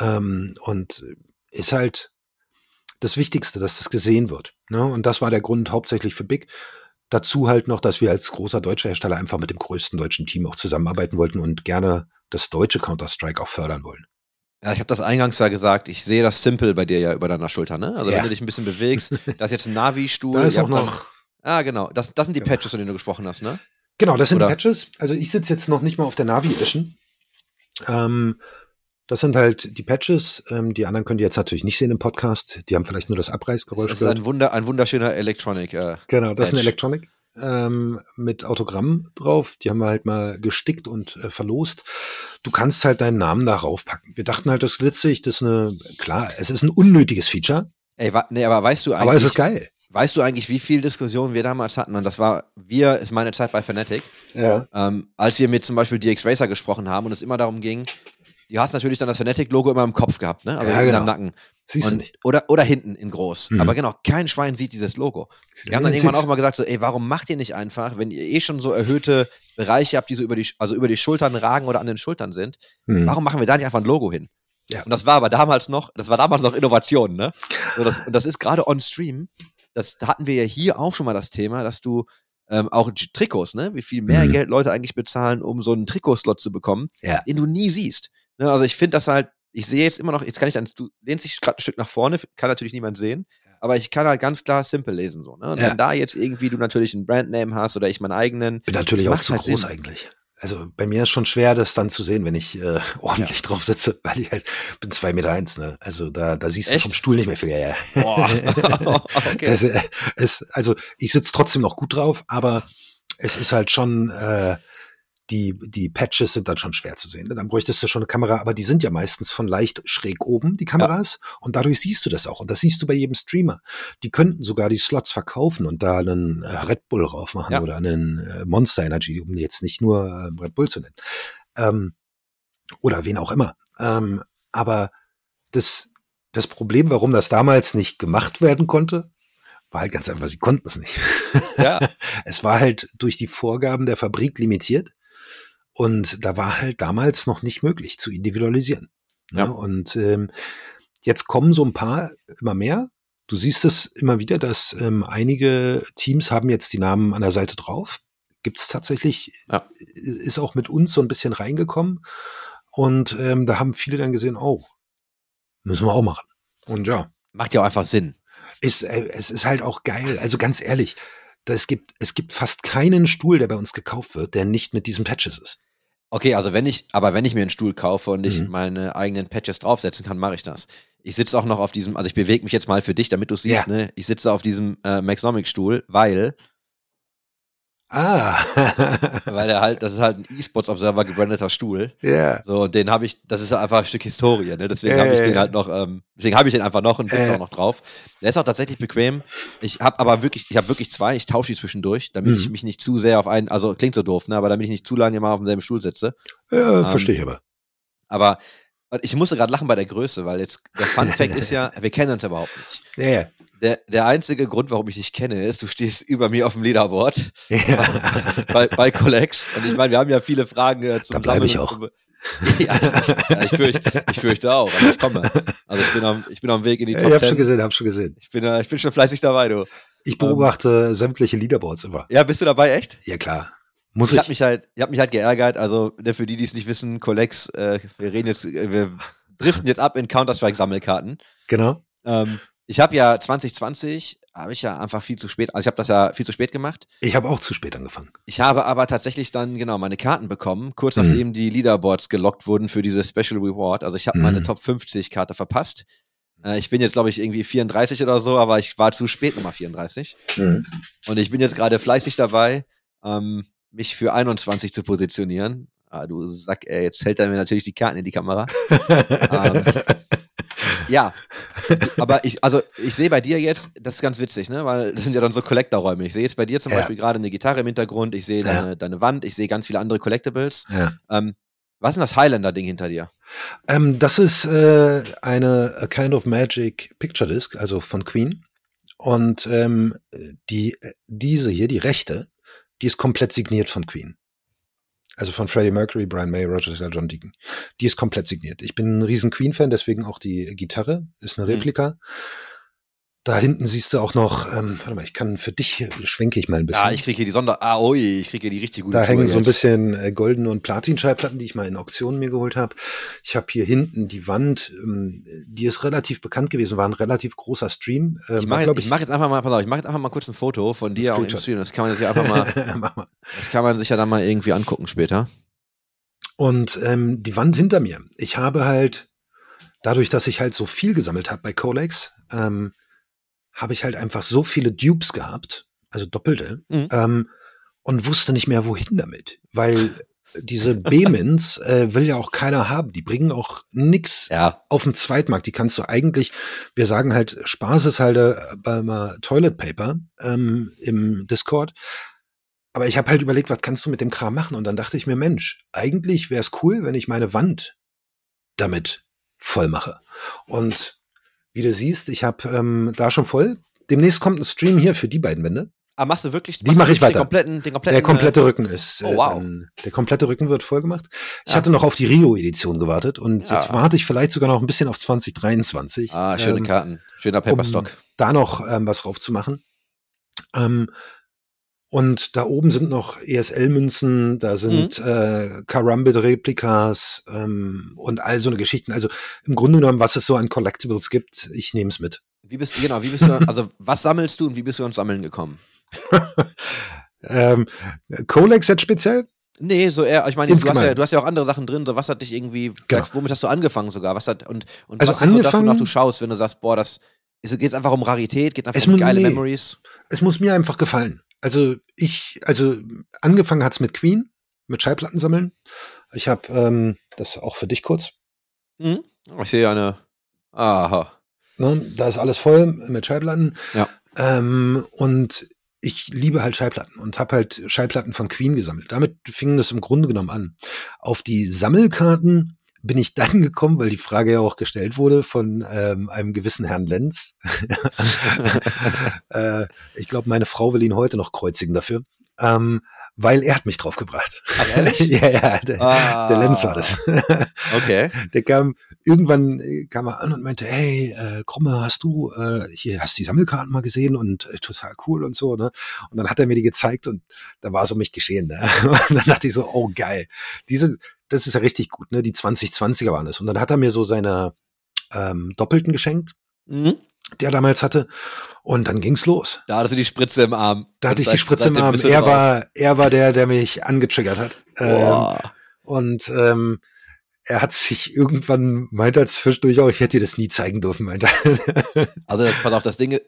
Ähm, und ist halt das Wichtigste, dass das gesehen wird. Ne? Und das war der Grund hauptsächlich für Big. Dazu halt noch, dass wir als großer deutscher Hersteller einfach mit dem größten deutschen Team auch zusammenarbeiten wollten und gerne das deutsche Counter-Strike auch fördern wollen. Ja, ich habe das eingangs ja gesagt, ich sehe das Simple bei dir ja über deiner Schulter, ne? Also ja. wenn du dich ein bisschen bewegst, da ist jetzt ein Navi-Stuhl. Da ist auch noch. ah, genau. Das, das sind die genau. Patches, von denen du gesprochen hast, ne? Genau, das sind Oder? Patches. Also ich sitze jetzt noch nicht mal auf der Navi-Edition. Ähm, das sind halt die Patches. Ähm, die anderen könnt ihr jetzt natürlich nicht sehen im Podcast. Die haben vielleicht nur das Abreißgeräusch. Das ist ein, Wunder, ein wunderschöner Electronic. Äh, genau, das Patch. ist ein Electronic ähm, mit Autogramm drauf. Die haben wir halt mal gestickt und äh, verlost. Du kannst halt deinen Namen darauf packen. Wir dachten halt, das ist witzig, das ist eine, klar, es ist ein unnötiges Feature. Ey, wa, nee, aber weißt du eigentlich. Aber es ist geil. Weißt du eigentlich, wie viel Diskussionen wir damals hatten? Und das war, wir, ist meine Zeit bei Fnatic. Ja. Ähm, als wir mit zum Beispiel DX Racer gesprochen haben und es immer darum ging, du hast natürlich dann das Fnatic-Logo immer im Kopf gehabt, ne? Also ja, genau. am Nacken. Siehst du nicht. Oder, oder hinten in groß. Mhm. Aber genau, kein Schwein sieht dieses Logo. Wir haben dann irgendwann auch mal gesagt, so, ey, warum macht ihr nicht einfach, wenn ihr eh schon so erhöhte Bereiche habt, die so über die, also über die Schultern ragen oder an den Schultern sind, mhm. warum machen wir da nicht einfach ein Logo hin? Ja. Und das war aber damals noch, das war damals noch Innovation, ne? So, das, und das ist gerade on Stream, das hatten wir ja hier auch schon mal das Thema, dass du ähm, auch Trikots, ne? Wie viel mehr mhm. Geld Leute eigentlich bezahlen, um so einen Trikotslot zu bekommen, ja. den du nie siehst. Ne? Also ich finde das halt, ich sehe jetzt immer noch, jetzt kann ich dann, du lehnst dich gerade ein Stück nach vorne, kann natürlich niemand sehen, aber ich kann halt ganz klar Simple lesen so. Ne? Und ja. wenn da jetzt irgendwie du natürlich einen Brandname hast oder ich meinen eigenen. Bin natürlich auch zu halt groß Sinn. eigentlich. Also bei mir ist schon schwer, das dann zu sehen, wenn ich äh, ordentlich ja. drauf sitze, weil ich halt bin zwei Meter eins, ne? Also da, da siehst Echt? du vom Stuhl nicht mehr viel. Ja, ja. Boah. okay. das, äh, ist, also ich sitze trotzdem noch gut drauf, aber es ist halt schon äh, die, die Patches sind dann schon schwer zu sehen. ne? Dann bräuchtest du schon eine Kamera, aber die sind ja meistens von leicht schräg oben, die Kameras. Und dadurch siehst du das auch. Und das siehst du bei jedem Streamer. Die könnten sogar die Slots verkaufen und da einen äh, Red Bull drauf machen Ja. oder einen äh, Monster Energy, um jetzt nicht nur äh, Red Bull zu nennen. Ähm, oder wen auch immer. Ähm, aber das, das Problem, warum das damals nicht gemacht werden konnte, war halt ganz einfach, sie konnten es nicht. Ja. Es war halt durch die Vorgaben der Fabrik limitiert und da war halt damals noch nicht möglich zu individualisieren. Ne? Ja. Und ähm, jetzt kommen so ein paar immer mehr. Du siehst es immer wieder, dass ähm, einige Teams haben jetzt die Namen an der Seite drauf. Gibt es tatsächlich, Ja. ist auch mit uns so ein bisschen reingekommen. Und ähm, da haben viele dann gesehen, oh, müssen wir auch machen. Und ja, Macht ja auch einfach Sinn. ist, äh, es ist halt auch geil. Also ganz ehrlich, das gibt, es gibt fast keinen Stuhl, der bei uns gekauft wird, der nicht mit diesen Patches ist. Okay, also wenn ich, aber wenn ich mir einen Stuhl kaufe und ich Mhm. meine eigenen Patches draufsetzen kann, mache ich das. Ich sitze auch noch auf diesem, also ich bewege mich jetzt mal für dich, damit du siehst, Ja. ne? Ich sitze auf diesem äh, Maxnomic-Stuhl, weil, Ah, weil der halt, das ist halt ein E-Sports-Observer gebrandeter Stuhl. ja. So, und den habe ich, das ist einfach ein Stück Historie, ne? Deswegen habe ich den halt noch, ähm, deswegen habe ich den einfach noch und sitze auch noch drauf. Der ist auch tatsächlich bequem. Ich habe aber wirklich, ich habe wirklich zwei, ich tausche die zwischendurch, damit Mhm. ich mich nicht zu sehr auf einen, also klingt so doof, ne? Aber damit ich nicht zu lange immer auf demselben Stuhl sitze. ja Ähm, verstehe ich aber. Aber ich musste gerade lachen bei der Größe, weil jetzt der Fun Fact ist ja, wir kennen uns ja überhaupt nicht. Ja, ja. Der, der einzige Grund, warum ich dich kenne, ist, du stehst über mir auf dem Leaderboard ja. bei, bei Collex. Und ich meine, wir haben ja viele Fragen äh, zum Da bleibe ich auch. ja, ich, ich, ja, ich, fürchte, ich fürchte auch, aber ich komme. Also ich bin am, ich bin am Weg in die ich Top habe schon 10. gesehen, habe schon gesehen. Ich bin, äh, ich bin schon fleißig dabei, du. Ich beobachte sämtliche Leaderboards immer. Ja, bist du dabei, echt? Ja klar, muss Ich ich. habe mich halt, ich hab mich halt geärgert. Also ne, für die, die es nicht wissen, Collex, äh, wir reden jetzt, äh, wir driften jetzt ab in Counter-Strike-Sammelkarten. genau. Ähm, ich habe ja 2020, habe ich ja einfach viel zu spät, also ich habe das ja viel zu spät gemacht. Ich habe auch zu spät angefangen. Ich habe aber tatsächlich dann genau meine Karten bekommen, kurz Mhm. nachdem die Leaderboards gelockt wurden für diese Special Reward. Also ich habe meine Mhm. Top 50 Karte verpasst. Äh, ich bin jetzt, glaube ich, irgendwie 34 oder so, aber ich war zu spät Nummer 34. Und ich bin jetzt gerade fleißig dabei, ähm, mich für 21 zu positionieren. Ah, du Sack, ey, jetzt hält er mir natürlich die Karten in die Kamera. ähm, ja, aber ich, also ich sehe bei dir jetzt, das ist ganz witzig, ne? Weil das sind ja dann so Collector-Räume. Ich sehe jetzt bei dir zum Ja. Beispiel gerade eine Gitarre im Hintergrund, ich sehe Ja. deine, deine Wand, ich sehe ganz viele andere Collectibles. ja. Ähm, was ist denn das Highlander-Ding hinter dir? Ähm, das ist äh, eine A Kind of Magic Picture Disc, also von Queen. Und ähm, die, diese hier, die rechte, die ist komplett signiert von Queen. Also von Freddie Mercury, Brian May, Roger Taylor, John Deacon. Die ist komplett signiert. Ich bin ein riesen Queen-Fan, deswegen auch die Gitarre ist eine Mhm. Da hinten siehst du auch noch, ähm, warte mal, ich kann für dich schwenke ich mal ein bisschen. Ja, ich kriege hier die Sonder... Ah, ui, ich kriege hier die richtig gute Da Tour hängen so ein jetzt. bisschen äh, goldene und Platin-Schallplatten, die ich mal in Auktionen mir geholt habe. Ich habe hier hinten die Wand, ähm, die ist relativ bekannt gewesen, war ein relativ großer Stream. Ähm, Ich mache glaub ich mach jetzt einfach mal, pass auf, ich mache jetzt einfach mal kurz ein Foto von dir im. Stream. Das kann man sich ja einfach mal. das kann man sich ja dann mal irgendwie angucken später. Und ähm, die Wand hinter mir. Ich habe halt, dadurch, dass ich halt so viel gesammelt habe bei Colex, ähm, habe ich halt einfach so viele Dupes gehabt, also doppelte, Mhm. ähm, und wusste nicht mehr, wohin damit. Weil diese B-Mins äh, will ja auch keiner haben. Die bringen auch nix Ja, auf dem Zweitmarkt, die kannst du eigentlich, wir sagen halt, Spaßeshalter beim äh, Toilet Paper ähm, im Discord. Aber ich habe halt überlegt, was kannst du mit dem Kram machen? Und dann dachte ich mir, Mensch, eigentlich wäre es cool, wenn ich meine Wand damit voll mache. Und wie du siehst, ich habe ähm, da schon voll. Demnächst kommt ein Stream hier für die beiden Wände. aber machst du wirklich, Die machst du mach ich wirklich Den weiter. kompletten, den kompletten, Der komplette äh, Rücken ist. Oh, wow. ähm, der komplette Rücken wird voll gemacht. Ich Ja. hatte noch auf die Rio-Edition gewartet und Ja. jetzt warte ich vielleicht sogar noch ein bisschen auf 2023. Ah, schöne Ähm, Karten. Schöner Paperstock. da noch ähm, was drauf zu machen. Ähm, und da oben sind noch ESL-Münzen, da sind Mhm. äh, Karambit-Replikas ähm, und all so eine Geschichten. Also im Grunde genommen, was es so an Collectibles gibt, ich nehme es mit. Wie bist genau, wie bist du, also was sammelst du und wie bist du ans Sammeln gekommen? Ähm, Colex jetzt speziell? Nee, so eher, ich meine, du hast, ja, du hast ja auch andere Sachen drin, so was hat dich irgendwie, vielleicht, womit hast du angefangen sogar? Was hat, und, und Also was ist so das, wonach angefangen- du schaust, wenn du sagst, boah, das, ist, geht's einfach um Rarität, geht einfach Es um geile nee. Memories? Es muss mir einfach gefallen. Also ich, also angefangen hat's mit Queen. mit Schallplatten sammeln. Ich habe ähm, das auch für dich kurz. Mhm. Ich sehe eine. Aha. Ne? Da ist alles voll mit Schallplatten. Ja. Ähm, und ich liebe halt Schallplatten und habe halt Schallplatten von Queen gesammelt. Damit fing das im Grunde genommen an. Auf die Sammelkarten bin ich dann gekommen, weil die Frage ja auch gestellt wurde von ähm, einem gewissen Herrn Lenz. äh, ich glaube, meine Frau will ihn heute noch kreuzigen dafür. Ähm, weil er hat mich draufgebracht. Ach, ehrlich? ja, ja, der, Ah. der Lenz war das. Okay. Der kam, irgendwann äh, kam er an und meinte, hey, äh, Krumme, hast du, äh, hier, hast die Sammelkarten mal gesehen und äh, total cool und so, ne? Und dann hat er mir die gezeigt und da war es um mich geschehen, ne? Und dann dachte ich so, oh geil. Diese, das ist ja richtig gut, ne? Die 2020er waren es. Und dann hat er mir so seine ähm, Doppelten geschenkt, Mhm. die er damals hatte. Und dann ging's los. Da hattest du die Spritze im Arm. Da hatte ich die Spritze im Arm. Er war, er war der, der mich angetriggert hat. Ähm, und ähm, er hat sich irgendwann meint er zwischendurch auch, ich hätte dir das nie zeigen dürfen, meinte er. Also, pass auf, das Ding, äh,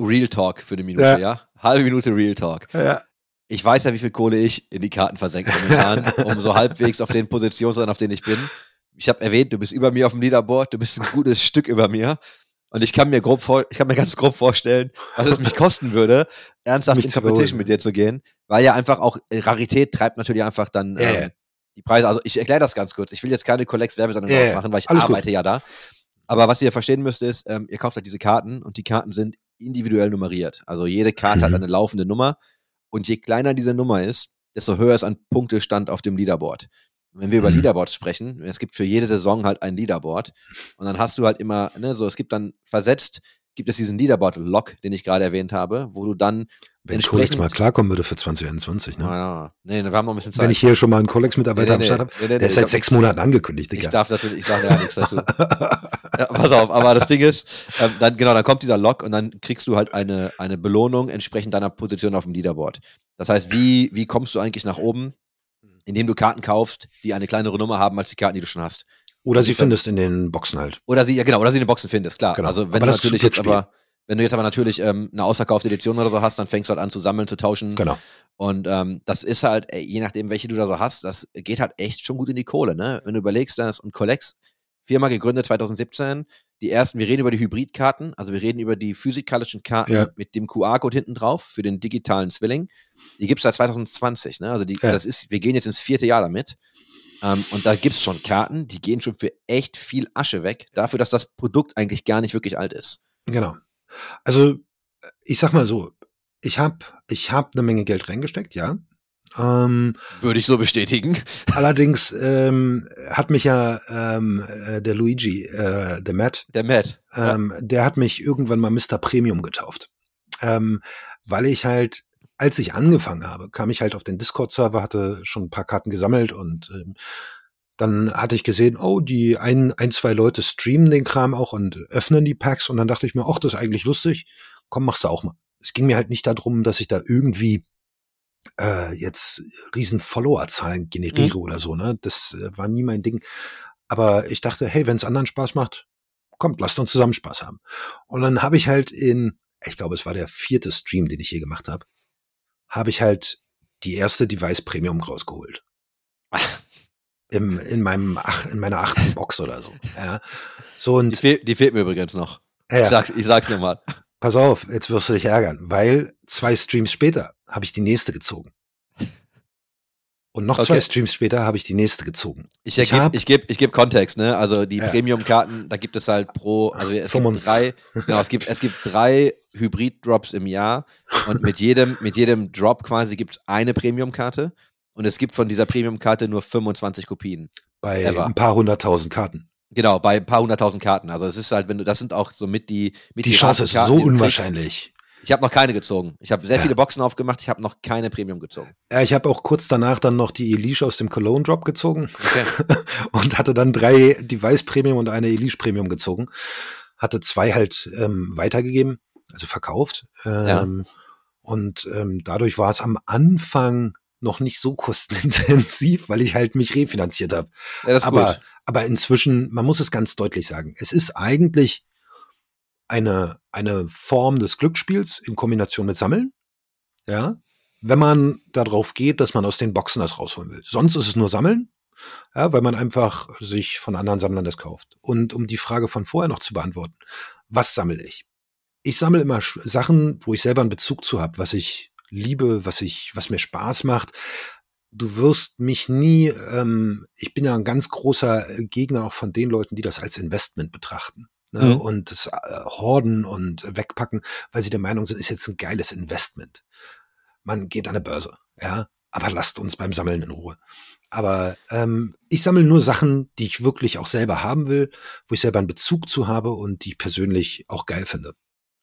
Real Talk für eine Minute, Ja. ja? Halbe Minute Real Talk. ja. Ich weiß ja, wie viel Kohle ich in die Karten versenke momentan, um so halbwegs auf den Positionen zu sein, auf denen ich bin. Ich habe erwähnt, du bist über mir auf dem Leaderboard, du bist ein gutes Stück über mir. Und ich kann mir grob vor, ich kann mir ganz grob vorstellen, was es mich kosten würde, ernsthaft Mich in Competition mit dir zu gehen. Weil ja einfach auch äh, Rarität treibt natürlich einfach dann Ja, ähm, die Preise. Also ich erkläre das ganz kurz. Ich will jetzt keine Collex-Werbesendung Ja, draus ja. machen, weil ich Alles gut. arbeite ja da. Aber was ihr verstehen müsst ist, ähm, ihr kauft halt diese Karten und die Karten sind individuell nummeriert. Also jede Karte hat Mhm. eine laufende Nummer und je kleiner diese Nummer ist, desto höher ist ein Punktestand auf dem Leaderboard. Und wenn wir über Mhm. Leaderboards sprechen, es gibt für jede Saison halt ein Leaderboard und dann hast du halt immer, ne, so es gibt dann versetzt, gibt es diesen Leaderboard-Lock, den ich gerade erwähnt habe, wo du dann Wenn Colex mal klarkommen würde für 2021, ne? Ah, nee, wir haben noch ein bisschen Zeit. Wenn ich hier schon mal einen Colex-Mitarbeiter Nee, nee, am Start habe, nee, nee, der nee, ist ich seit sechs Monaten angekündigt, ich Digga. darf dazu, ich sage ja nichts dazu. Ja, pass auf, aber das Ding ist, ähm, dann genau, dann kommt dieser Lock und dann kriegst du halt eine, eine Belohnung entsprechend deiner Position auf dem Leaderboard. Das heißt, wie, wie kommst du eigentlich nach oben? Indem du Karten kaufst, die eine kleinere Nummer haben als die Karten, die du schon hast. Oder sie findest in den Boxen halt. Oder sie, ja genau, oder sie in den Boxen findest, klar. Genau. Also wenn Aber du das ist natürlich jetzt aber, wenn du jetzt aber natürlich ähm, eine ausverkaufte Edition oder so hast, dann fängst du halt an zu sammeln, zu tauschen. Genau. Und ähm, das ist halt, ey, je nachdem, welche du da so hast, das geht halt echt schon gut in die Kohle, ne? Wenn du überlegst, das und Collex, Firma gegründet 2017, die ersten, wir reden über die Hybridkarten, also wir reden über die physikalischen Karten Ja. mit dem QR-Code hinten drauf für den digitalen Zwilling. Die gibt's seit 2020, ne? Also die, Ja. das ist, wir gehen jetzt ins vierte Jahr damit. Ähm, und da gibt's schon Karten, die gehen schon für echt viel Asche weg, dafür, dass das Produkt eigentlich gar nicht wirklich alt ist. Genau. Also, ich sag mal so, ich habe ich hab eine Menge Geld reingesteckt, ja. Ähm, Würde ich so bestätigen. allerdings ähm, hat mich ja ähm, äh, der Luigi, äh, der Matt, Der Matt. ähm, der hat mich irgendwann mal Mr. Premium getauft. Ähm, weil ich halt, als ich angefangen habe, kam ich halt auf den Discord-Server, hatte schon ein paar Karten gesammelt und ähm, dann hatte ich gesehen, oh, die ein, ein, zwei Leute streamen den Kram auch und öffnen die Packs und dann dachte ich mir, ach, das ist eigentlich lustig. Komm, machst du auch mal. Es ging mir halt nicht darum, dass ich da irgendwie äh, jetzt riesen Followerzahlen generiere oder so, ne? Das äh, war nie mein Ding. Aber ich dachte, hey, wenn es anderen Spaß macht, kommt, lasst uns zusammen Spaß haben. Und dann habe ich halt in, ich glaube, es war der vierte Stream, den ich je gemacht habe, habe ich halt die erste Device Premium rausgeholt. Im, in meinem ach, in meiner achten Box oder so. Ja. So Die, und fehl, die fehlt mir übrigens noch. Ich ja, sag's, ich sag's dir mal. pass auf, jetzt wirst du dich ärgern, weil zwei Streams später habe ich die nächste gezogen. Und noch zwei Okay. Streams später habe ich die nächste gezogen. Ich, Ich gebe ich geb, ich geb Kontext, ne? Also die Ja. Premium-Karten, da gibt es halt pro, also es gibt 55. drei, genau, es gibt, es gibt drei Hybrid-Drops im Jahr und mit jedem, mit jedem Drop quasi gibt es eine Premium-Karte und es gibt von dieser Premium-Karte nur 25 Kopien. Bei Ever. ein paar hunderttausend Karten. Genau, bei ein paar hunderttausend Karten. Also es ist halt, wenn du, das sind auch so mit die, mit Die Chance ist so die unwahrscheinlich. Ich habe noch keine gezogen. Ich habe sehr Ja. viele Boxen aufgemacht, ich habe noch keine Premium gezogen. Ja, ich habe auch kurz danach dann noch die Elige aus dem Cologne Drop gezogen Okay. und hatte dann drei Device Premium und eine Elige Premium gezogen. Hatte zwei halt ähm, weitergegeben, also verkauft. Ähm, Und ähm, dadurch war es am Anfang noch nicht so kostenintensiv, weil ich halt mich refinanziert habe. Ja, aber, gut. aber inzwischen, man muss es ganz deutlich sagen, es ist eigentlich eine, eine Form des Glücksspiels in Kombination mit Sammeln. Ja. wenn man darauf geht, dass man aus den Boxen das rausholen will. Sonst ist es nur Sammeln, ja, weil man einfach sich von anderen Sammlern das kauft. Und um die Frage von vorher noch zu beantworten, was sammle ich? Ich sammle immer Sachen, wo ich selber einen Bezug zu habe, was ich liebe, was ich, was mir Spaß macht. Du wirst mich nie, ähm, ich bin ja ein ganz großer äh, Gegner auch von den Leuten, die das als Investment betrachten. Ne? Mhm. Und das äh, Horden und wegpacken, weil sie der Meinung sind, ist jetzt ein geiles Investment. Man geht an eine Börse, ja, aber lasst uns beim Sammeln in Ruhe. Aber ähm, ich sammle nur Sachen, die ich wirklich auch selber haben will, wo ich selber einen Bezug zu habe und die ich persönlich auch geil finde.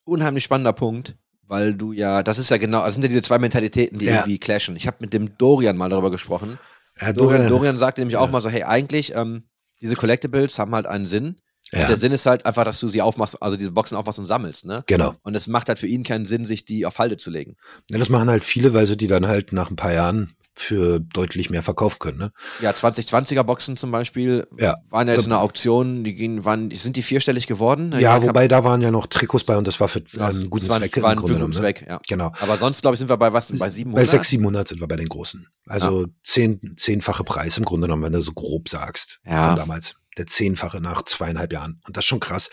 Unheimlich spannender Punkt, weil du ja, das ist ja genau, das sind ja diese zwei Mentalitäten, die Ja. irgendwie clashen. Ich habe mit dem Dorian mal darüber gesprochen. Ja, Dorian, Dorian sagte nämlich auch mal so, hey, eigentlich, ähm, diese Collectibles haben halt einen Sinn. Ja. Der Sinn ist halt einfach, dass du sie aufmachst, also diese Boxen aufmachst und sammelst, ne? Genau. Und es macht halt für ihn keinen Sinn, sich die auf Halde zu legen. Ja, das machen halt viele, weil sie die dann halt nach ein paar Jahren für deutlich mehr verkaufen können. Ne? Ja, 2020er Boxen zum Beispiel Ja. waren ja jetzt in einer Auktion, die gingen, waren, sind die vierstellig geworden? Ja, hab- wobei da waren ja noch Trikots bei und das war für Ja, ähm, guten waren, Zweck. im waren für Grunde einen genommen, ne? Zweck, ja. Genau. Aber sonst, glaube ich, sind wir bei was? Bei Bei 700? 600, 700 sind wir bei den großen. Also zehn, zehnfache Preis im Grunde genommen, wenn du so grob sagst. Ja. Von damals. Der zehnfache nach zweieinhalb Jahren. Und das ist schon krass.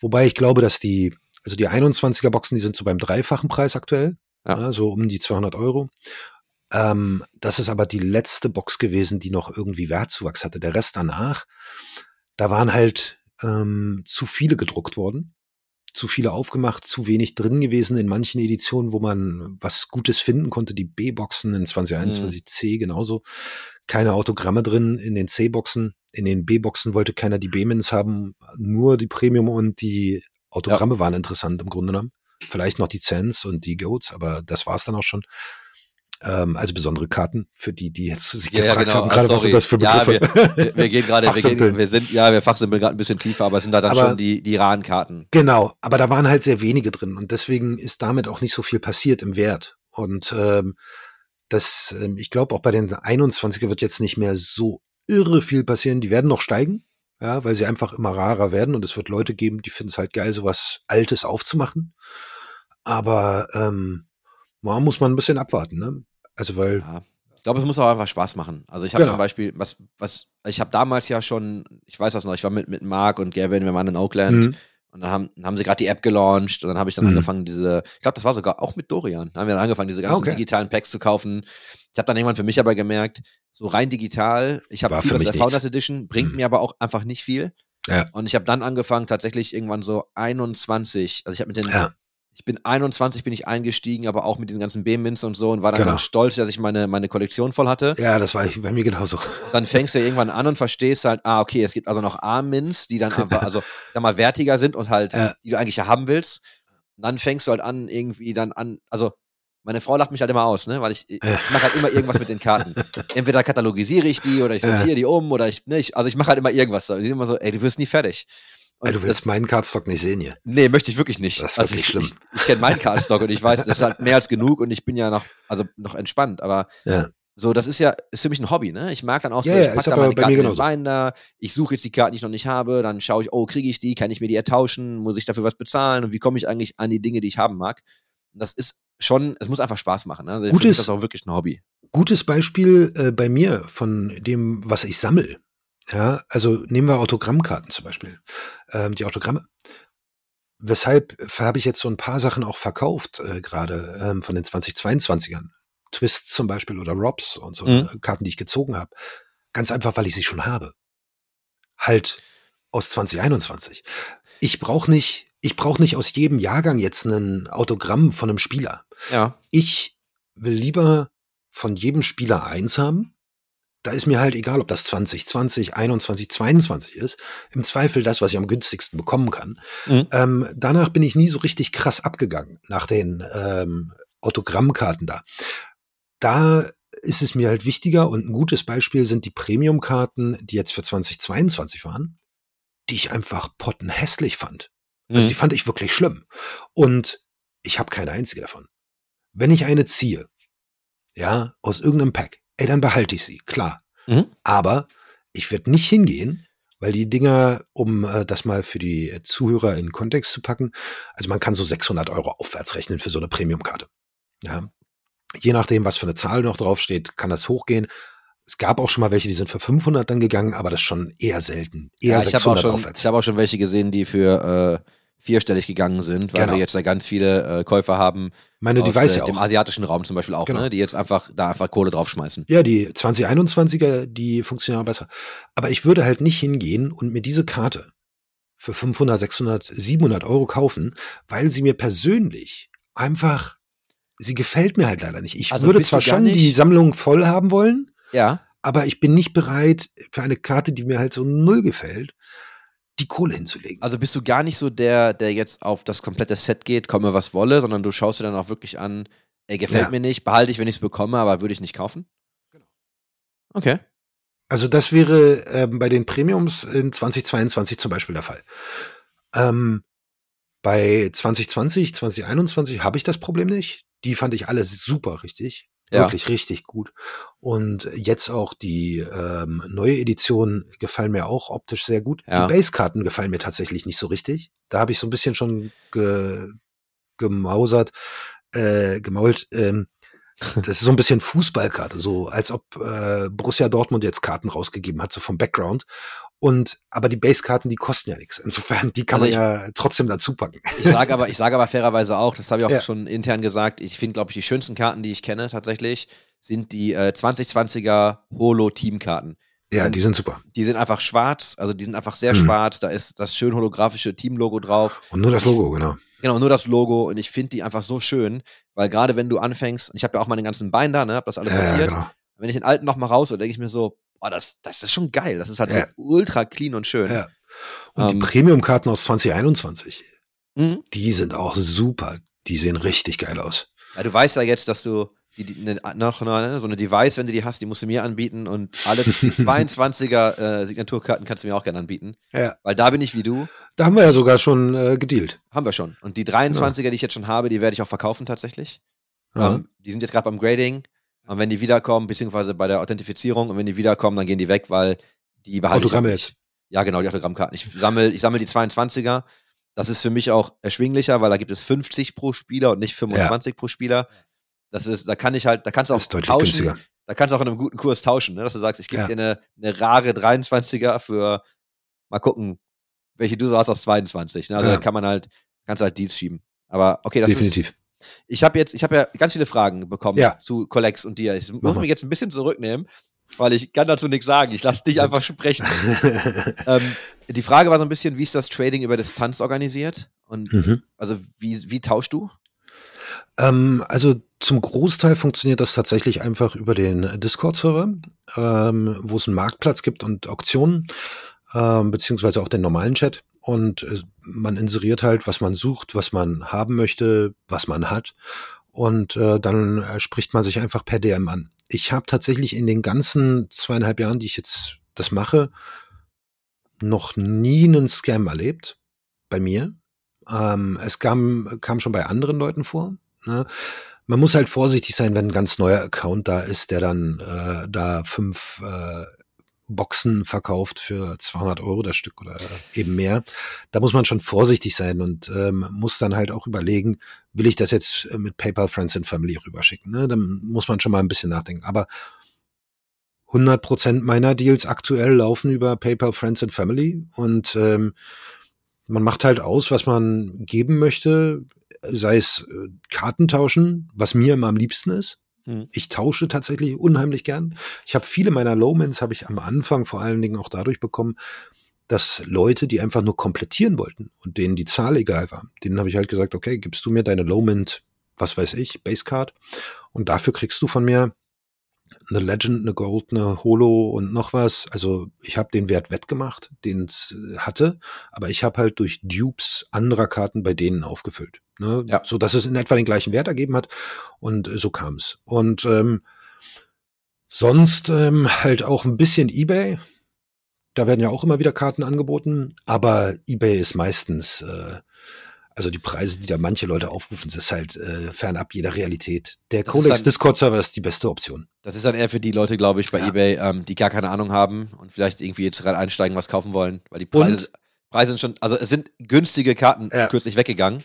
Wobei ich glaube, dass die, also die 21er Boxen, die sind so beim dreifachen Preis aktuell. Ja. Ja. so um die 200 Euro. Ähm, das ist aber die letzte Box gewesen, die noch irgendwie Wertzuwachs hatte. Der Rest danach, da waren halt ähm, zu viele gedruckt worden zu viele aufgemacht, zu wenig drin gewesen in manchen Editionen, wo man was Gutes finden konnte. Die B-Boxen in 2021 C genauso. Keine Autogramme drin in den C-Boxen. In den B-Boxen wollte keiner die B-Mins haben. Nur die Premium und die Autogramme waren interessant im Grunde genommen. Vielleicht noch die Cents und die Goats, aber das war's dann auch schon. Ähm, also besondere Karten für die, die jetzt sich Ja, ja, gefragt genau. haben, Ah, gerade was sind das für Ja, Begriffe. Wir, wir gehen gerade, wir, gehen, wir sind, ja, wir fachsimpeln gerade ein bisschen tiefer, aber es sind da dann Aber- schon die, die Rahmenkarten. Genau, aber da waren halt sehr wenige drin und deswegen ist damit auch nicht so viel passiert im Wert. Und ähm, das, ähm, ich glaube, auch bei den 21er wird jetzt nicht mehr so irre viel passieren. Die werden noch steigen, ja, weil sie einfach immer rarer werden und es wird Leute geben, die finden es halt geil, sowas Altes aufzumachen. Aber ähm, man muss man ein bisschen abwarten, ne? Also weil, Ja. Ich glaube, es muss auch einfach Spaß machen. Also ich habe Genau. zum Beispiel, was, was, ich habe damals ja schon, ich weiß das noch, ich war mit, mit Mark und Gavin, wir waren in Oakland Mhm. und dann haben, haben sie gerade die App gelauncht und dann habe ich dann Mhm. angefangen, diese, ich glaube, das war sogar auch mit Dorian, haben wir dann angefangen, diese ganzen Okay. digitalen Packs zu kaufen. Ich habe dann irgendwann für mich aber gemerkt, so rein digital, ich habe viel aus der Founders. Edition, bringt Mhm. mir aber auch einfach nicht viel. Ja. Und ich habe dann angefangen, tatsächlich irgendwann so 21, also ich habe mit den, ja, ich bin 21 bin ich eingestiegen, aber auch mit diesen ganzen B-Mints und so und war dann Genau. ganz stolz, dass ich meine, meine Kollektion voll hatte. ja, das war bei mir genauso. Dann fängst du irgendwann an und verstehst halt, ah, okay, es gibt also noch A-Mints, die dann einfach, also, ich sag mal, wertiger sind und halt, Ja. die du eigentlich ja haben willst. Und dann fängst du halt an, irgendwie dann an, also, meine Frau lacht mich halt immer aus, ne, weil ich, ich mache halt immer irgendwas mit den Karten. Entweder katalogisiere ich die oder ich sortiere die um oder ich, ne, ich also ich mache halt immer irgendwas. Die sind immer so, ey, du wirst nie fertig. Ey, du das, willst meinen Cardstock nicht sehen hier. Nee, möchte ich wirklich nicht. Das ist also wirklich ich, schlimm. Ich, ich kenne meinen Cardstock und ich weiß, das ist halt mehr als genug und ich bin ja noch, also noch entspannt, aber Ja. so, das ist ja, ist für mich ein Hobby, ne? Ich mag dann auch so, Ja, ja, ich pack ist da meine Karten in den. Binder, ich suche jetzt die Karten, die ich noch nicht habe, dann schaue ich, oh, kriege ich die, kann ich mir die ertauschen, muss ich dafür was bezahlen und wie komme ich eigentlich an die Dinge, die ich haben mag? Und das ist schon, es muss einfach Spaß machen, ne? Also Gutes- ist das auch wirklich ein Hobby. Gutes Beispiel äh, bei mir von dem, was ich sammel. Ja, also nehmen wir Autogrammkarten zum Beispiel. Ähm, die Autogramme. Weshalb habe ich jetzt so ein paar Sachen auch verkauft, äh, gerade ähm, von den 2022ern. Twists zum Beispiel oder Robs und so Mhm. Karten, die ich gezogen habe. Ganz einfach, weil ich sie schon habe. Halt aus 2021. Ich brauche nicht, ich brauche nicht aus jedem Jahrgang jetzt ein Autogramm von einem Spieler Ja. ich will lieber von jedem Spieler eins haben. Da ist mir halt egal, ob das 2020, 21, 22 ist. Im Zweifel das, was ich am günstigsten bekommen kann. Mhm. Ähm, danach bin ich nie so richtig krass abgegangen nach den ähm, Autogrammkarten da. Da ist es mir halt wichtiger und ein gutes Beispiel sind die Premium-Karten, die jetzt für 2022 waren, die ich einfach pottenhässlich fand. Also die Mhm. fand ich wirklich schlimm. Und ich habe keine einzige davon. Wenn ich eine ziehe, ja, aus irgendeinem Pack, ey, dann behalte ich sie, klar. Mhm. Aber ich werde nicht hingehen, weil die Dinger, um äh, das mal für die Zuhörer in Kontext zu packen, also man kann so 600 Euro aufwärts rechnen für so eine Premium-Karte. Ja. Je nachdem, was für eine Zahl noch draufsteht, kann das hochgehen. Es gab auch schon mal welche, die sind für 500 dann gegangen, aber das ist schon eher selten. Eher Ja, ich habe auch, 600 schon- aufwärts. ich hab auch schon welche gesehen, die für äh, vierstellig gegangen sind, weil Genau. wir jetzt da ganz viele äh, Käufer haben Meine, die aus weiß äh, ja auch. asiatischen Raum zum Beispiel auch, Genau. ne? die jetzt einfach da einfach Kohle draufschmeißen. Ja, die 2021er, die funktionieren besser. Aber ich würde halt nicht hingehen und mir diese Karte für 500, 600, 700 Euro kaufen, weil sie mir persönlich einfach, sie gefällt mir halt leider nicht. Ich Also würde zwar schon die Sammlung voll haben wollen, Ja. aber ich bin nicht bereit, für eine Karte, die mir halt so null gefällt, die Kohle hinzulegen. Also bist du gar nicht so der, der jetzt auf das komplette Set geht, komme was wolle, sondern du schaust dir dann auch wirklich an, ey, gefällt Ja. mir nicht, behalte ich, wenn ich es bekomme, aber würde ich nicht kaufen? Genau. Okay. Also das wäre ähm, bei den Premiums in 2022 zum Beispiel der Fall. Ähm, bei 2020, 2021 habe ich das Problem nicht. Die fand ich alle super richtig. Ja. Wirklich richtig gut. Und jetzt auch die ähm, neue Edition gefallen mir auch optisch sehr gut. Ja. Die Basekarten gefallen mir tatsächlich nicht so richtig. Da habe ich so ein bisschen schon ge gemausert, äh, gemault. Ähm, das ist so ein bisschen Fußballkarte, so als ob äh, Borussia Dortmund jetzt Karten rausgegeben hat, so vom Background. Und aber die Basekarten, die kosten ja nichts. Insofern, die kann Also man ja trotzdem dazu packen. Ich sage aber, ich sage aber fairerweise auch, das habe ich auch Ja. schon intern gesagt, ich finde, glaube ich, die schönsten Karten, die ich kenne tatsächlich, sind die äh, 2020er Holo-Teamkarten. Ja, die sind super. Die sind einfach schwarz, also die sind einfach sehr Mhm. schwarz, da ist das schön holographische Team-Logo drauf. Und nur das Logo, genau. Genau, nur das Logo und ich finde die einfach so schön, weil gerade wenn du anfängst, und ich habe ja auch meine ganzen Binder, ne, hab das alles Ja, ja, sortiert, genau. wenn ich den alten noch mal raus, denke ich mir so, boah, das, das ist schon geil, das ist halt Ja. ultra clean und schön. Ja. Und Ähm, die Premium-Karten aus 2021, Mhm. die sind auch super. Die sehen richtig geil aus. Ja, du weißt ja jetzt, dass du die, die, ne, noch ne, so eine Device, wenn du die hast, die musst du mir anbieten und alle die 22er äh, Signaturkarten kannst du mir auch gerne anbieten, Ja. weil da bin ich wie du, Da haben wir ja sogar schon äh, gedealt. haben wir schon. Und die 23er, die ich jetzt schon habe, die werde ich auch verkaufen tatsächlich. Ja. Ähm, die sind jetzt gerade beim Grading. Und wenn die wiederkommen, beziehungsweise bei der Authentifizierung, und wenn die wiederkommen, dann gehen die weg, weil die behalte Autogramme ich jetzt. Ja, genau, die Autogrammkarten. Ich sammle ich sammel die 22er. Das ist für mich auch erschwinglicher, weil da gibt es 50 pro Spieler und nicht 25 pro Spieler. Das ist, da kann ich halt, da kannst du auch ist tauschen. günstiger. Da kannst du auch in einem guten Kurs tauschen, ne? dass du sagst, ich gebe Ja. dir eine, eine rare 23er für, mal gucken, welche du so hast aus 22. Ne? Also Ja. da kann man halt, kannst du halt Deals schieben. Aber okay, das ist, Definitiv. ich habe jetzt, ich habe ja ganz viele Fragen bekommen Ja. zu Collex und dir. Ich muss mal. mich jetzt ein bisschen zurücknehmen, weil ich kann dazu nichts sagen. Ich lasse dich einfach sprechen. ähm, die Frage war so ein bisschen, wie ist das Trading über Distanz organisiert? Und mhm. also wie, wie tauschst du? Ähm, also zum Großteil funktioniert das tatsächlich einfach über den Discord-Server, ähm, wo es einen Marktplatz gibt und Auktionen, ähm, beziehungsweise auch den normalen Chat. Und äh, man inseriert halt, was man sucht, was man haben möchte, was man hat. Und äh, dann äh, spricht man sich einfach per DM an. Ich habe tatsächlich in den ganzen zweieinhalb Jahren, die ich jetzt das mache, noch nie einen Scam erlebt bei mir. Ähm, es kam, kam schon bei anderen Leuten vor. Ne? Man muss halt vorsichtig sein, wenn ein ganz neuer Account da ist, der dann äh, da fünf äh, Boxen verkauft für 200 Euro das Stück oder eben mehr. Da muss man schon vorsichtig sein und ähm, muss dann halt auch überlegen, will ich das jetzt äh, mit PayPal Friends and Family rüberschicken. Ne? Dann muss man schon mal ein bisschen nachdenken. Aber 100% meiner Deals aktuell laufen über PayPal Friends and Family und ähm, man macht halt aus, was man geben möchte, sei es äh, Karten tauschen, was mir immer am liebsten ist. Hm. Ich tausche tatsächlich unheimlich gern. Ich habe viele meiner Lowmans habe ich am Anfang vor allen Dingen auch dadurch bekommen, dass Leute, die einfach nur komplettieren wollten und denen die Zahl egal war, denen habe ich halt gesagt, okay, gibst du mir deine Lowmint, was weiß ich, Basecard und dafür kriegst du von mir eine Legend, eine Gold, eine Holo und noch was. Also ich habe den Wert wettgemacht, den es äh, hatte, aber ich habe halt durch Dupes anderer Karten bei denen aufgefüllt. Ne? Ja. So dass es in etwa den gleichen Wert ergeben hat. Und äh, so kam es. Und ähm, sonst ähm, halt auch ein bisschen Ebay. Da werden ja auch immer wieder Karten angeboten, aber eBay ist meistens, äh, also die Preise, die da manche Leute aufrufen, ist halt äh, fernab jeder Realität. Der Das ist Codex dann- Discord-Server ist die beste Option. Das ist dann eher für die Leute, glaube ich, bei Ja. eBay, ähm, die gar keine Ahnung haben und vielleicht irgendwie jetzt gerade einsteigen, was kaufen wollen, weil die Preise, Preise sind schon, also es sind günstige Karten Ja. kürzlich weggegangen,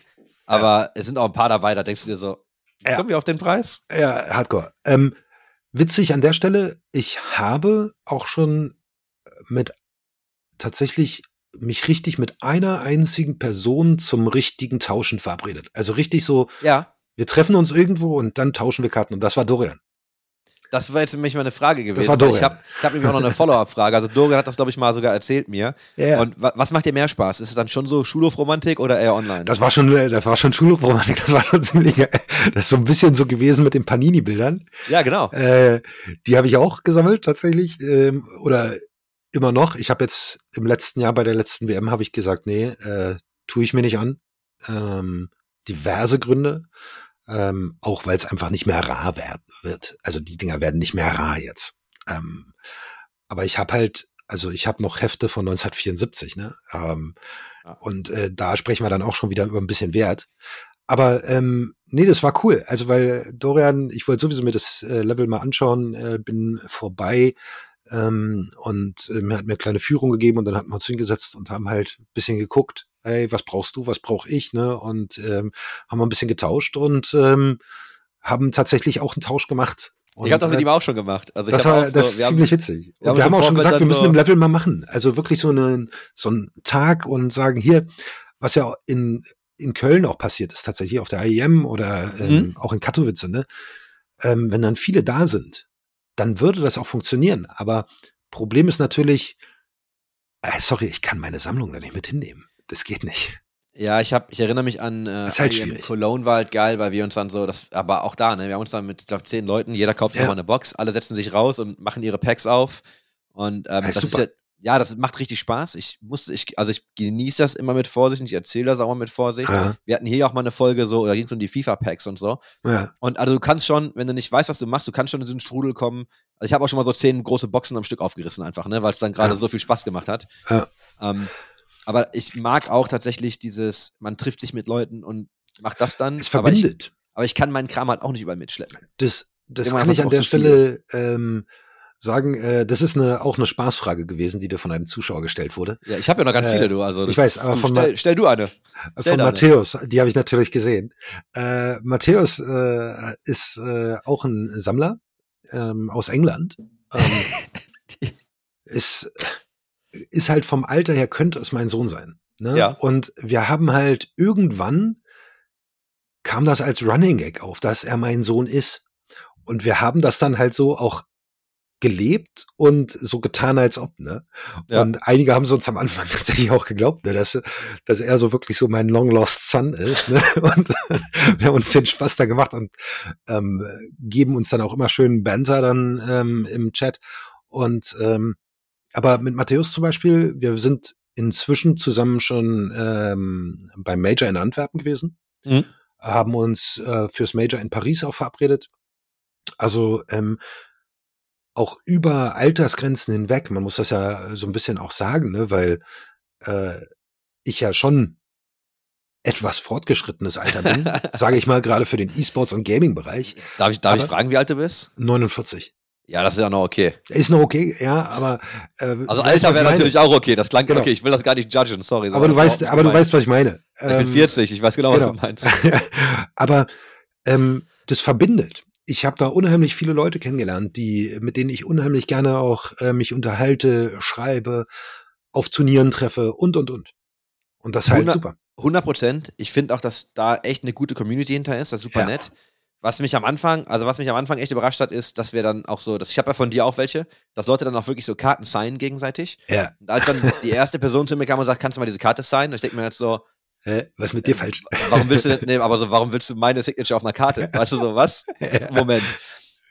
aber es sind auch ein paar dabei, da denkst du dir so, Ja. Kommen wir auf den Preis? Ja, Hardcore. Ähm, witzig an der Stelle, ich habe auch schon mit tatsächlich mich richtig mit einer einzigen Person zum richtigen Tauschen verabredet. Also richtig so, Ja. wir treffen uns irgendwo und dann tauschen wir Karten. Und das war Dorian. Das war jetzt nämlich meine Frage gewesen. war weil Dorian. Ich habe hab nämlich auch noch eine Follow-up-Frage. Also Dorian hat das, glaube ich, mal sogar erzählt mir. Ja. Und wa was macht dir mehr Spaß? Ist es dann schon so Schulhofromantik oder eher online? Das war schon, das war schon Schulromantik, das war schon ziemlich geil. Das ist so ein bisschen so gewesen mit den Panini-Bildern. ja, genau. Äh, die habe ich auch gesammelt tatsächlich. Ähm, oder immer noch. Ich habe jetzt im letzten Jahr bei der letzten WM habe ich gesagt, nee, äh, tue ich mir nicht an. Ähm, diverse Gründe. Ähm, auch weil es einfach nicht mehr rar werd, wird. Also die Dinger werden nicht mehr rar jetzt. Ähm, aber ich habe halt, also ich habe noch Hefte von 1974, ne? Ähm, Ja. Und äh, da sprechen wir dann auch schon wieder über ein bisschen Wert. Aber ähm, nee, das war cool. Also weil Dorian, ich wollte sowieso mir das äh, Level mal anschauen, äh, bin vorbei ähm, und äh, mir hat mir eine kleine Führung gegeben und dann hatten wir uns hingesetzt und haben halt ein bisschen geguckt, hey, was brauchst du, was brauche ich, ne? Und ähm, haben wir ein bisschen getauscht und ähm, haben tatsächlich auch einen Tausch gemacht. Und, ich habe das mit äh, ihm auch schon gemacht. Also das war so, das ist wir haben- ziemlich witzig. wir haben wir haben auch schon gesagt, wir müssen im Level mal machen. Also wirklich so einen so einen Tag und sagen hier, was ja in in Köln auch passiert ist, tatsächlich auf der IEM oder ähm, Mhm. auch in Katowice, ne? Ähm, wenn dann viele da sind, dann würde das auch funktionieren. Aber Problem ist natürlich, äh, sorry, ich kann meine Sammlung da nicht mit hinnehmen. Das geht nicht. Ja, ich hab, ich erinnere mich an äh, Ist halt schwierig. Cologne war halt geil, weil wir uns dann so, das, aber auch da, ne, wir haben uns dann mit, ich glaube, zehn Leuten, jeder kauft Ja. mal eine Box, alle setzen sich raus und machen ihre Packs auf. Und ähm, Ja, das super. ist ja, ja, das macht richtig Spaß. Ich musste, ich, also ich genieße das immer mit Vorsicht und ich erzähle das auch mal mit Vorsicht. Ja, Wir hatten hier auch mal eine Folge so, da ging es um die FIFA-Packs und so. ja. Und also du kannst schon, wenn du nicht weißt, was du machst, du kannst schon in so einen Strudel kommen. Also ich habe auch schon mal so zehn große Boxen am Stück aufgerissen einfach, ne, weil es dann gerade Ja. so viel Spaß gemacht hat. Ja. Ähm, aber ich mag auch tatsächlich dieses, man trifft sich mit Leuten und macht das dann. Es aber ich, verbindet. aber ich kann meinen Kram halt auch nicht überall mitschleppen. Das, das kann ich an der. Stelle ähm, sagen. Äh, das ist eine, auch eine Spaßfrage gewesen, die dir von einem Zuschauer gestellt wurde. Ja, ich habe ja noch ganz Äh, viele, du. Also ich weiß, aber von stell, stell du eine. Äh, Stell Von. Matthäus, die habe ich natürlich gesehen. Äh, Matthäus äh, ist äh, auch ein Sammler ähm, aus England. Ähm, ist, ist halt vom Alter her, könnte es mein Sohn sein. Ne? Ja. Und wir haben halt irgendwann kam das als Running Gag auf, dass er mein Sohn ist. Und wir haben das dann halt so auch gelebt und so getan, als ob, ne? Ja. Und einige haben es uns am Anfang tatsächlich auch geglaubt, ne? dass, dass er so wirklich so mein Long Lost Son ist, ne? Und wir haben uns den Spaß da gemacht und ähm, geben uns dann auch immer schön Banter dann ähm, im Chat. Und ähm, aber mit Matthäus zum Beispiel, wir sind inzwischen zusammen schon ähm, beim Major in Antwerpen gewesen Mhm. haben uns äh, fürs Major in Paris auch verabredet. Also ähm, auch über Altersgrenzen hinweg. Man muss das ja so ein bisschen auch sagen, ne? weil äh, ich ja schon etwas fortgeschrittenes Alter bin, sage ich mal, gerade für den E-Sports- und Gaming-Bereich. Darf ich, darf ich fragen, wie alt du bist? 49. Ja, das ist ja noch okay. Ist noch okay, ja, aber äh, Also Alter wäre natürlich auch okay. Das klang Genau. okay. Ich will das gar nicht judgen, sorry. Aber du weißt, aber du weißt, was ich meine. Ich bin Ähm, 40, ich weiß genau, genau. was du meinst. aber ähm, das verbindet. Ich habe da unheimlich viele Leute kennengelernt, die, mit denen ich unheimlich gerne auch äh, mich unterhalte, schreibe, auf Turnieren treffe und und und. Und das ist halt super. 100 Prozent. Ich finde auch, dass da echt eine gute Community hinter ist. Das ist super Ja. nett. Was mich am Anfang, also was mich am Anfang echt überrascht hat, ist, dass wir dann auch so, dass ich habe ja von dir auch welche, dass Leute dann auch wirklich so Karten signen gegenseitig. Ja. Und als dann die erste Person zu mir kam und sagt, kannst du mal diese Karte signen? Und ich denke mir jetzt so, Hä? Was ist mit dir falsch? warum willst du denn, nee, aber so, warum willst du meine Signature auf einer Karte? Weißt du so, was? Moment.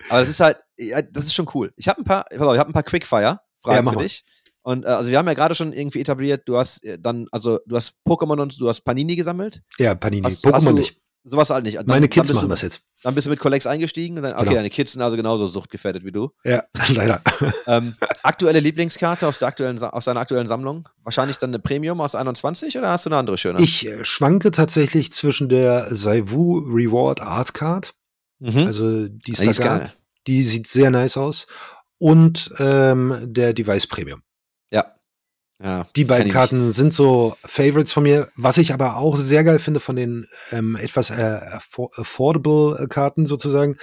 Aber das ist halt, ja, das ist schon cool. Ich habe ein paar, ich habe ein paar Quickfire Fragen Ja, für dich. Und äh, also wir haben ja gerade schon irgendwie etabliert, du hast äh, dann, also du hast Pokémon und du hast Panini gesammelt. Ja, Panini. Pokémon nicht. Sowas halt nicht. Dann, Meine Kids machen du, das jetzt. Dann bist du mit Collex eingestiegen und dann, okay, Genau. deine Kids sind also genauso suchtgefährdet wie du. Ja, leider. Ähm, aktuelle Lieblingskarte aus, der aktuellen, aus deiner aktuellen Sammlung? Wahrscheinlich dann eine Premium aus 21 oder hast du eine andere schöne? Ich äh, schwanke tatsächlich zwischen der Saivu Reward Art Card, mhm. also die ist Die da ist geil. Die sieht sehr nice aus. Und ähm, der Device Premium. Ja. Ja, Die beiden Karten sind so Favorites von mir. Was ich aber auch sehr geil finde von den ähm, etwas äh, affor affordable äh, Karten sozusagen,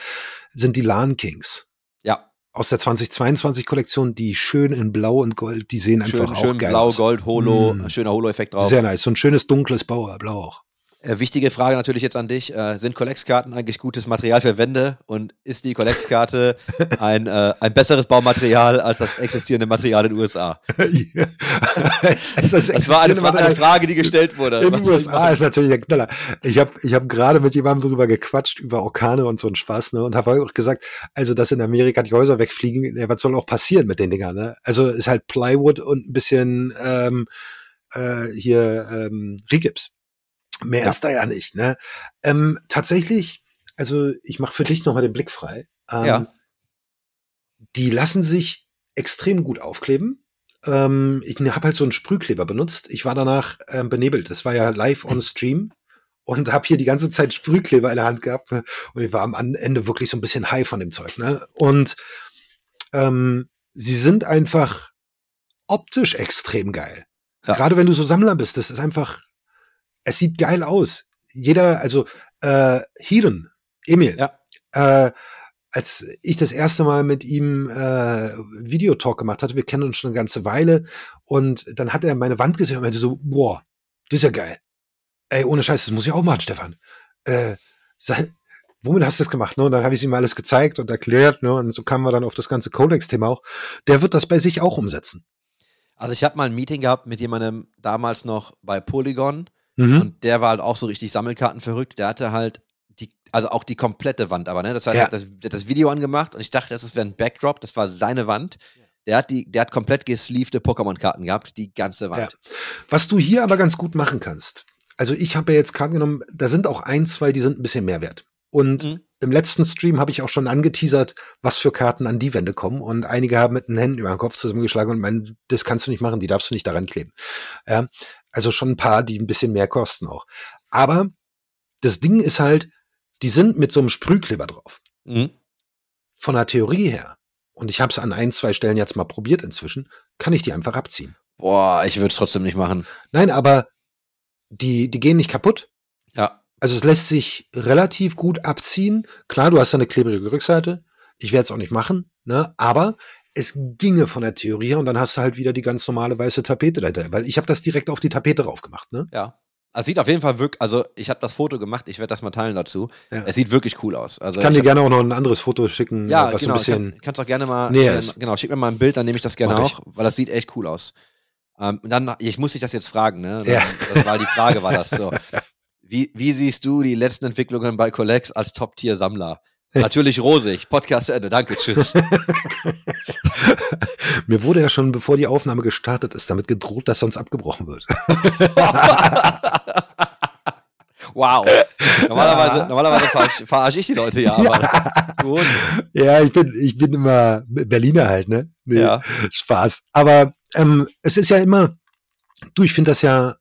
sind die LAN Kings. Ja, Aus der 2022 Kollektion, die schön in Blau und Gold, die sehen schön, einfach auch schön geil blau, aus. gold, Holo, Mm. schöner Holo-Effekt drauf. Sehr nice. So ein schönes dunkles Blau, Blau auch. Äh, wichtige Frage natürlich jetzt an dich. Äh, sind Collex-Karten eigentlich gutes Material für Wände? Und ist die Collex-Karte ein, äh, ein besseres Baumaterial als das existierende Material in den USA? das, ist Das war eine, eine. Frage, die gestellt wurde. In den USA ist natürlich der Knaller. Ich habe ich hab gerade mit jemandem drüber gequatscht, über Orkane und so einen Spaß, ne? Und habe auch gesagt, also dass in Amerika die Häuser wegfliegen, ja, was soll auch passieren mit den Dingern, ne? Also ist halt Plywood und ein bisschen ähm, äh, hier ähm, Rigips. Mehr Ja. ist da ja nicht, ne? Ähm, tatsächlich, also ich mache für dich nochmal den Blick frei. Ähm, Ja. Die lassen sich extrem gut aufkleben. Ähm, ich habe halt so einen Sprühkleber benutzt. Ich war danach ähm, benebelt. Das war ja live on Stream und habe hier die ganze Zeit Sprühkleber in der Hand gehabt. Ne? Und ich war am Ende wirklich so ein bisschen high von dem Zeug. Ne? Und ähm, sie sind einfach optisch extrem geil. Ja. Gerade wenn du so Sammler bist, das ist einfach, es sieht geil aus. Jeder, also äh, Heathen, Emil, Ja. äh, als ich das erste Mal mit ihm äh, Videotalk gemacht hatte, wir kennen uns schon eine ganze Weile, und dann hat er meine Wand gesehen und meinte so, boah, das ist ja geil. Ey, ohne Scheiß, das muss ich auch machen, Stefan. Äh, sei, womit hast du das gemacht? Ne? Und dann habe ich ihm alles gezeigt und erklärt, ne? Und so kamen wir dann auf das ganze Codex-Thema auch. Der wird das bei sich auch umsetzen. Also ich habe mal ein Meeting gehabt mit jemandem damals noch bei Polygon Mhm. und der war halt auch so richtig Sammelkarten verrückt. Der hatte halt die, also auch die komplette Wand, aber ne, das heißt, Ja. er hat das, der hat das Video angemacht und ich dachte, das wäre ein Backdrop, das war seine Wand. Der hat die, der hat komplett gesleevte Pokémon-Karten gehabt, die ganze Wand. Was du hier aber ganz gut machen kannst. Also ich habe ja jetzt Karten genommen, da sind auch ein, zwei, die sind ein bisschen mehr wert. Und Mhm. im letzten Stream habe ich auch schon angeteasert, was für Karten an die Wände kommen. Und einige haben mit den Händen über den Kopf zusammengeschlagen und meinen, das kannst du nicht machen, die darfst du nicht daran kleben. Ja, also schon ein paar, die ein bisschen mehr kosten auch. Aber das Ding ist halt, die sind mit so einem Sprühkleber drauf. Mhm. Von der Theorie her, und ich habe es an ein, zwei Stellen jetzt mal probiert inzwischen, kann ich die einfach abziehen. Boah, ich würde es trotzdem nicht machen. Nein, aber die, die gehen nicht kaputt. Ja. Also es lässt sich relativ gut abziehen. Klar, du hast eine klebrige Rückseite. Ich werde es auch nicht machen, ne? Aber es ginge von der Theorie her und dann hast du halt wieder die ganz normale weiße Tapete dahinter. Weil ich habe das direkt auf die Tapete drauf gemacht, ne? Ja. Also sieht auf jeden Fall wirklich, also ich habe das Foto gemacht, ich werde das mal teilen dazu. Ja. Es sieht wirklich cool aus. Also Ich kann ich dir hab- gerne auch noch ein anderes Foto schicken, ja, was genau, ein bisschen. kann, kannst auch gerne mal, näher äh, ist. genau, schick mir mal ein Bild, dann nehme ich das gerne Mach ich. auch, weil das sieht echt cool aus. Ähm, dann, ich muss dich das jetzt fragen, ne? Dann, Ja. Das war die Frage, war das so. Wie, wie siehst du die letzten Entwicklungen bei Collex als Top-Tier-Sammler? Natürlich rosig. Podcast zu Ende. Danke, tschüss. Mir wurde ja schon, bevor die Aufnahme gestartet ist, damit gedroht, dass sonst abgebrochen wird. wow. Normalerweise, normalerweise verarsche verarsch ich die Leute ja, aber du, ja, ich bin, ich bin immer Berliner halt, ne? Nee, ja. Spaß. Aber ähm, es ist ja immer, du, ich finde das ja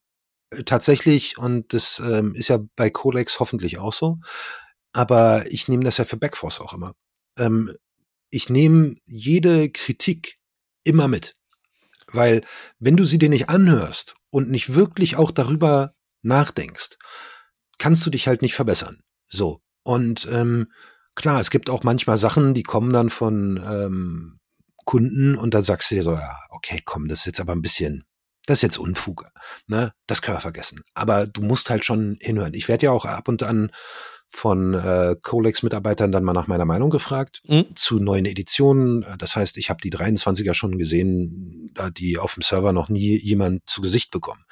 äh, tatsächlich, und das ähm, ist ja bei Colex hoffentlich auch so, aber ich nehme das ja für Backforce auch immer. Ähm, ich nehme jede Kritik immer mit. Weil wenn du sie dir nicht anhörst und nicht wirklich auch darüber nachdenkst, kannst du dich halt nicht verbessern. So. Und ähm, klar, es gibt auch manchmal Sachen, die kommen dann von ähm, Kunden und dann sagst du dir so, ja, okay, komm, das ist jetzt aber ein bisschen, das ist jetzt Unfug, ne? Das können wir vergessen. Aber du musst halt schon hinhören. Ich werde ja auch ab und an von äh, Colex-Mitarbeitern dann mal nach meiner Meinung gefragt Mhm. zu neuen Editionen. Äh, Das heißt, ich habe die 23er schon gesehen, da die auf dem Server noch nie jemand zu Gesicht bekommen.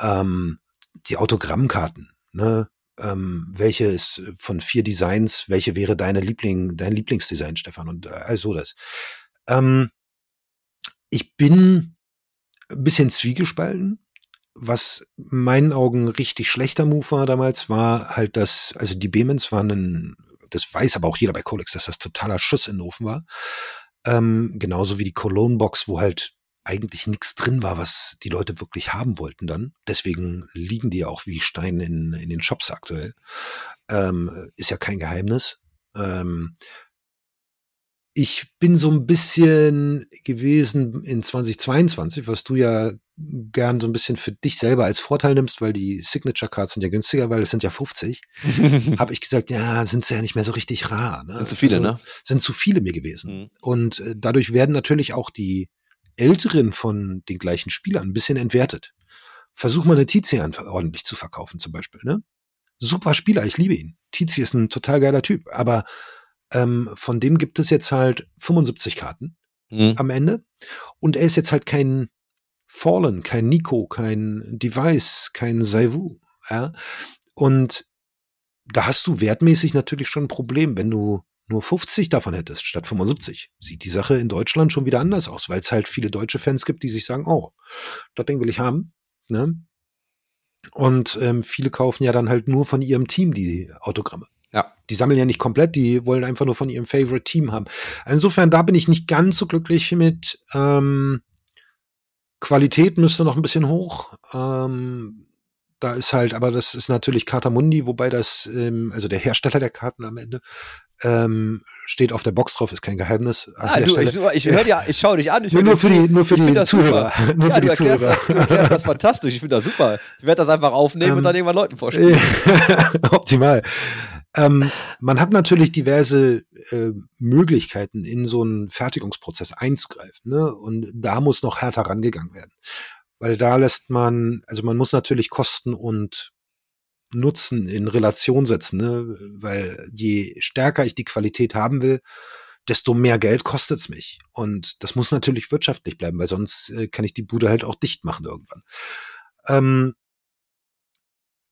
Ähm, die Autogrammkarten, ne? Ähm, welche ist von vier Designs, welche wäre deine Liebling, dein Lieblingsdesign, Stefan? Und äh, also das. Ähm, ich bin ein bisschen zwiegespalten. Was in meinen Augen richtig schlechter Move war damals, war halt das, also die Behmens waren ein, das weiß aber auch jeder bei Colex, dass das totaler Schuss in den Ofen war. Ähm, genauso wie die Cologne-Box, wo halt eigentlich nichts drin war, was die Leute wirklich haben wollten dann. Deswegen liegen die auch wie Steine in, in den Shops aktuell. Ähm, ist ja kein Geheimnis. Ähm, ich bin so ein bisschen gewesen in 2022, was du ja gern so ein bisschen für dich selber als Vorteil nimmst, weil die Signature Cards sind ja günstiger, weil es sind ja 50. habe ich gesagt, ja, sind sie ja nicht mehr so richtig rar. Ne? Sind zu viele, Also, ne? Sind zu viele mir gewesen. Mhm. Und äh, dadurch werden natürlich auch die Älteren von den gleichen Spielern ein bisschen entwertet. Versuch mal eine Tizian ordentlich zu verkaufen zum Beispiel. Ne? Super Spieler, ich liebe ihn. Tizi ist ein total geiler Typ, aber ähm, von dem gibt es jetzt halt 75 Karten Mhm. am Ende. Und er ist jetzt halt kein Fallen, kein Nico, kein Device, kein Saivu. Ja? Und da hast du wertmäßig natürlich schon ein Problem, wenn du nur 50 davon hättest statt 75. Sieht die Sache in Deutschland schon wieder anders aus, weil es halt viele deutsche Fans gibt, die sich sagen, oh, das Ding will ich haben. Ne? Und ähm, viele kaufen ja dann halt nur von ihrem Team die Autogramme. Ja. Die sammeln ja nicht komplett, die wollen einfach nur von ihrem Favorite Team haben. Insofern, da bin ich nicht ganz so glücklich mit. Ähm, Qualität müsste noch ein bisschen hoch. Ähm, da ist halt, aber das ist natürlich Cartamundi, wobei das, ähm, also der Hersteller der Karten am Ende, ähm, steht auf der Box drauf, ist kein Geheimnis. Ah, du, ich, ich höre dir, ich schaue dich an. Ich nur, nur für die, nur für die das Zuhörer. super. Nur Ja, für du die erklärst, Zuhörer. das, du erklärst das fantastisch. Ich finde das super. Ich werde das einfach aufnehmen Ähm, und dann irgendwann Leuten vorspielen. Optimal. Ähm, man hat natürlich diverse äh, Möglichkeiten, in so einen Fertigungsprozess einzugreifen. Ne? Und da muss noch härter rangegangen werden. Weil da lässt man, also man muss natürlich Kosten und Nutzen in Relation setzen. Ne? Weil je stärker ich die Qualität haben will, desto mehr Geld kostet's mich. Und das muss natürlich wirtschaftlich bleiben, weil sonst äh, kann ich die Bude halt auch dicht machen irgendwann. Ähm,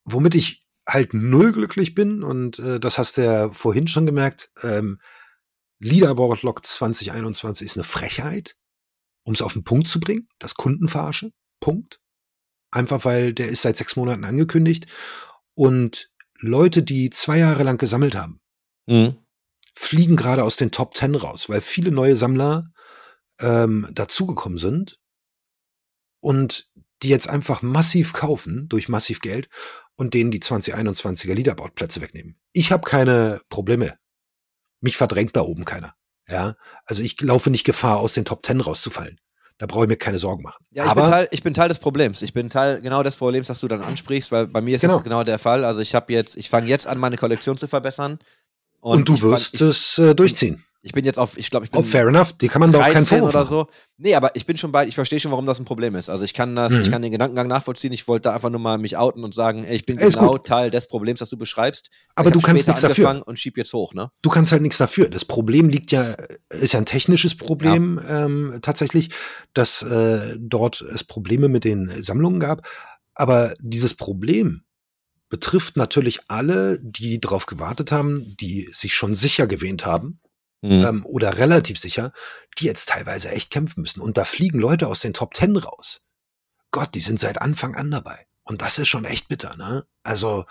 womit ich halt null glücklich bin, und äh, das hast du ja vorhin schon gemerkt, ähm, Leaderboard Lock 2021 ist eine Frechheit, um es auf den Punkt zu bringen, das Kundenverarsche, Punkt. Einfach weil der ist seit sechs Monaten angekündigt und Leute, die zwei Jahre lang gesammelt haben, Mhm. fliegen gerade aus den Top Ten raus, weil viele neue Sammler ähm, dazugekommen sind und die jetzt einfach massiv kaufen durch massiv Geld und denen die 2021er Leaderboard-Plätze wegnehmen. Ich habe keine Probleme. Mich verdrängt da oben keiner. Ja, also ich laufe nicht Gefahr, aus den Top Ten rauszufallen. Da brauche ich mir keine Sorgen machen. Ja, ich, bin Teil, ich bin Teil des Problems. Ich bin Teil genau des Problems, das du dann ansprichst, weil bei mir ist Genau. das genau der Fall. Also ich habe jetzt, ich fange jetzt an, meine Kollektion zu verbessern. und, du ich fang- wirst ich, es äh, durchziehen. Ich bin jetzt auf, ich glaube, ich bin Oh, fair enough. Die kann man da auch keinen 13 Vorwurf oder so. Nee, aber ich bin schon bei, ich verstehe schon, warum das ein Problem ist. Also ich kann das, ich Mhm. kann den Gedankengang nachvollziehen. Ich wollte da einfach nur mal mich outen und sagen, ey, ich bin Ey, genau. Teil des Problems, das du beschreibst. Aber ich du kannst nichts dafür. Und schieb jetzt hoch, ne? du kannst halt nichts dafür. Das Problem liegt ja, ist ja ein technisches Problem ähm, tatsächlich, dass äh, dort es Probleme mit den Sammlungen gab. Aber dieses Problem betrifft natürlich alle, die darauf gewartet haben, die sich schon sicher gewähnt haben Mhm. ähm, oder relativ sicher, die jetzt teilweise echt kämpfen müssen. Und da fliegen Leute aus den Top Ten raus. Gott, die sind seit Anfang an dabei. Und das ist schon echt bitter, ne? Also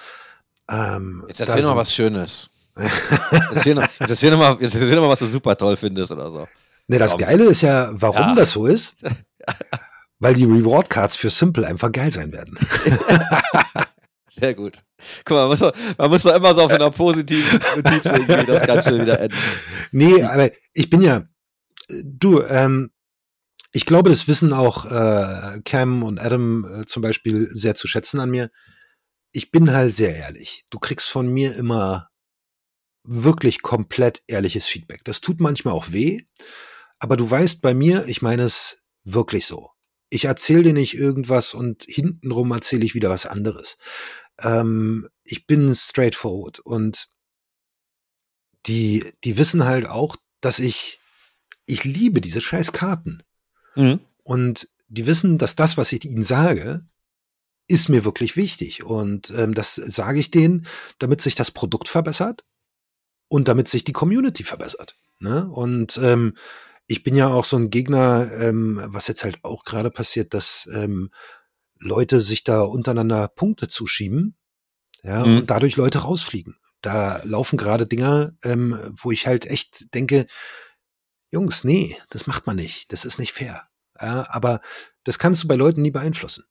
ähm, Jetzt erzähl noch mal was Schönes. erzähl, noch, jetzt erzähl noch mal, erzähl noch mal, was du super toll findest oder so. Ne, das. Geile ist ja, warum Ja. das so ist. Weil die Reward Cards für Simple einfach geil sein werden. Sehr gut. Guck mal, man muss, doch, man muss doch immer so auf so einer positiven Notiz irgendwie das Ganze wieder enden. Nee, aber ich bin ja, du, ähm, ich glaube, das wissen auch äh, Cam und Adam äh, zum Beispiel sehr zu schätzen an mir. Ich bin halt sehr ehrlich. Du kriegst von mir immer wirklich komplett ehrliches Feedback. Das tut manchmal auch weh, aber du weißt bei mir, ich meine es wirklich so. Ich erzähle dir nicht irgendwas und hintenrum erzähle ich wieder was anderes. Ähm, ich bin straightforward und die, die wissen halt auch, dass ich, ich liebe diese scheiß Karten. Mhm. Und die wissen, dass das, was ich ihnen sage, ist mir wirklich wichtig. Und ähm, das sage ich denen, damit sich das Produkt verbessert und damit sich die Community verbessert. Ne? Und ähm, ich bin ja auch so ein Gegner, ähm, was jetzt halt auch gerade passiert, dass ähm, Leute sich da untereinander Punkte zuschieben, ja, Mhm. und dadurch Leute rausfliegen. Da laufen gerade Dinger, ähm, wo ich halt echt denke, Jungs, nee, das macht man nicht. Das ist nicht fair. Ja, aber das kannst du bei Leuten nie beeinflussen.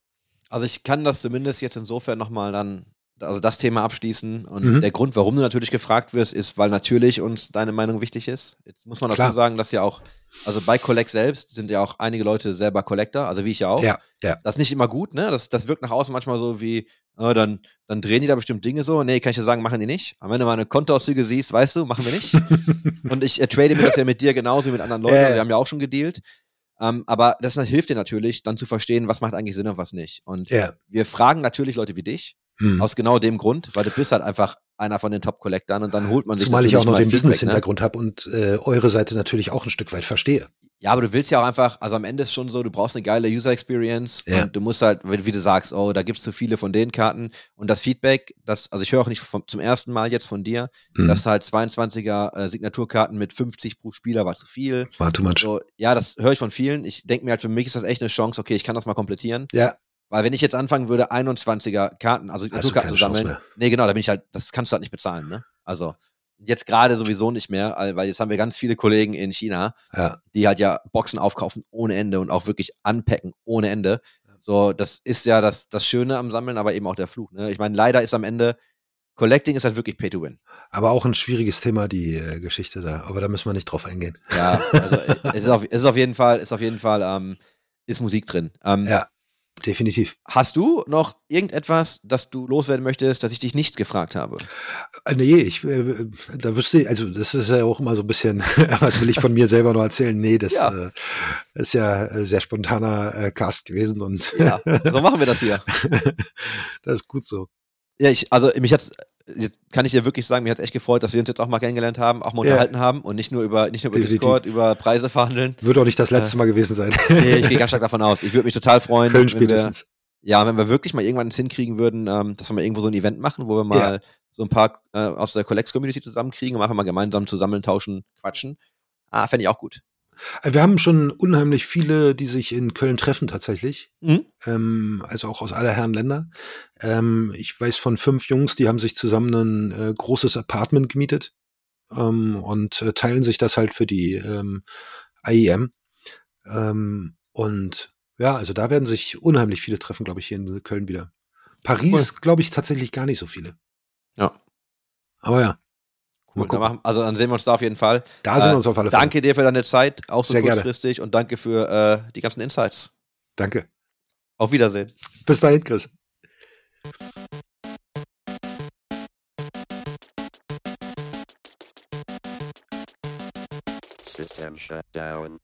Also ich kann das zumindest jetzt insofern nochmal dann also das Thema abschließen. Und Mhm. der Grund, warum du natürlich gefragt wirst, ist, weil natürlich uns deine Meinung wichtig ist. Jetzt muss man dazu Klar. sagen, dass ja auch, also bei Collect selbst sind ja auch einige Leute selber Collector, also wie ich ja auch. Ja, ja. Das ist nicht immer gut, ne? Das, das wirkt nach außen manchmal so wie, äh, dann, dann drehen die da bestimmt Dinge so. Nee, kann ich dir sagen, machen die nicht. Aber wenn du meine Kontoauszüge siehst, weißt du, machen wir nicht. Und ich äh, trade mir das ja mit dir genauso wie mit anderen Leuten. Ja, ja. Wir haben ja auch schon gedealt. Ähm, aber das hilft dir natürlich, dann zu verstehen, was macht eigentlich Sinn und was nicht. Und Ja. wir fragen natürlich Leute wie dich, Hm. aus genau dem Grund, weil du bist halt einfach einer von den Top-Collectern und dann holt man sich Zumal ich auch noch den ne? Business-Hintergrund habe und äh, eure Seite natürlich auch ein Stück weit verstehe. Ja, aber du willst ja auch einfach, also am Ende ist schon so, du brauchst eine geile User Experience Ja. und du musst halt, wie wie du sagst, oh, da gibt's zu viele von den Karten und das Feedback, das, also ich höre auch nicht vom, zum ersten Mal jetzt von dir, Hm. dass halt 22er äh, Signaturkarten mit 50 pro Spieler war zu viel. War too much. So, ja, das höre ich von vielen. Ich denke mir halt, für mich ist das echt eine Chance, okay, ich kann das mal komplettieren. Ja, Weil wenn ich jetzt anfangen würde, 21er Karten, also Signaturkarten zu Chance sammeln, mehr. nee, genau, da bin ich halt, das kannst du halt nicht bezahlen, ne? Also jetzt gerade sowieso nicht mehr, weil jetzt haben wir ganz viele Kollegen in China, ja. die halt ja Boxen aufkaufen ohne Ende und auch wirklich anpacken ohne Ende. So, das ist ja das, das Schöne am Sammeln, aber eben auch der Fluch. Ne? Ich meine, leider ist am Ende, Collecting ist halt wirklich Pay to Win. Aber auch ein schwieriges Thema, die äh, Geschichte da. Aber da müssen wir nicht drauf eingehen. Ja, also äh, es ist auf, es ist auf jeden Fall, ist auf jeden Fall, ähm, ist Musik drin. Ähm, Ja, definitiv. Hast du noch irgendetwas, das du loswerden möchtest, das ich dich nicht gefragt habe? Äh, Nee, ich, äh, da wüsste ich, also das ist ja auch immer so ein bisschen, was will ich von mir selber noch erzählen? Nee, das Ja. äh, ist ja äh, sehr spontaner äh, Cast gewesen und Ja, so machen wir das hier. das ist gut so. Ja, ich, also mich hat's, jetzt kann ich dir wirklich sagen, mir hat's echt gefreut, dass wir uns jetzt auch mal kennengelernt haben, auch mal Ja. unterhalten haben und nicht nur über, nicht nur über Definitiv. Discord, über Preise verhandeln. Wird auch nicht das letzte Mal gewesen sein. Nee, ich gehe ganz stark davon aus. Ich würde mich total freuen, Köln wenn wir, spätestens. ja, wenn wir wirklich mal irgendwann es hinkriegen würden, ähm, dass wir mal irgendwo so ein Event machen, wo wir mal so ein paar äh, aus der Collects-Community zusammenkriegen und einfach mal gemeinsam zusammen tauschen, quatschen. Ah, fände ich auch gut. Äh, Wir haben schon unheimlich viele, die sich in Köln treffen tatsächlich. Mhm. ähm, also auch aus aller Herren Länder. Ähm, ich weiß von fünf Jungs, die haben sich zusammen ein äh, großes Apartment gemietet ähm, und äh, teilen sich das halt für die ähm, IEM. Ähm, und ja, also da werden sich unheimlich viele treffen, glaube ich, hier in Köln wieder. Paris, glaube ich, tatsächlich gar nicht so viele. Ja. Aber ja, Cool. Dann machen, also dann sehen wir uns da auf jeden Fall. da sind Äh, wir uns auf alle Fälle. Danke dir für deine Zeit, auch so Sehr gerne. kurzfristig und danke für äh, die ganzen Insights. Danke. Auf Wiedersehen. Bis dahin, Chris. System shut down.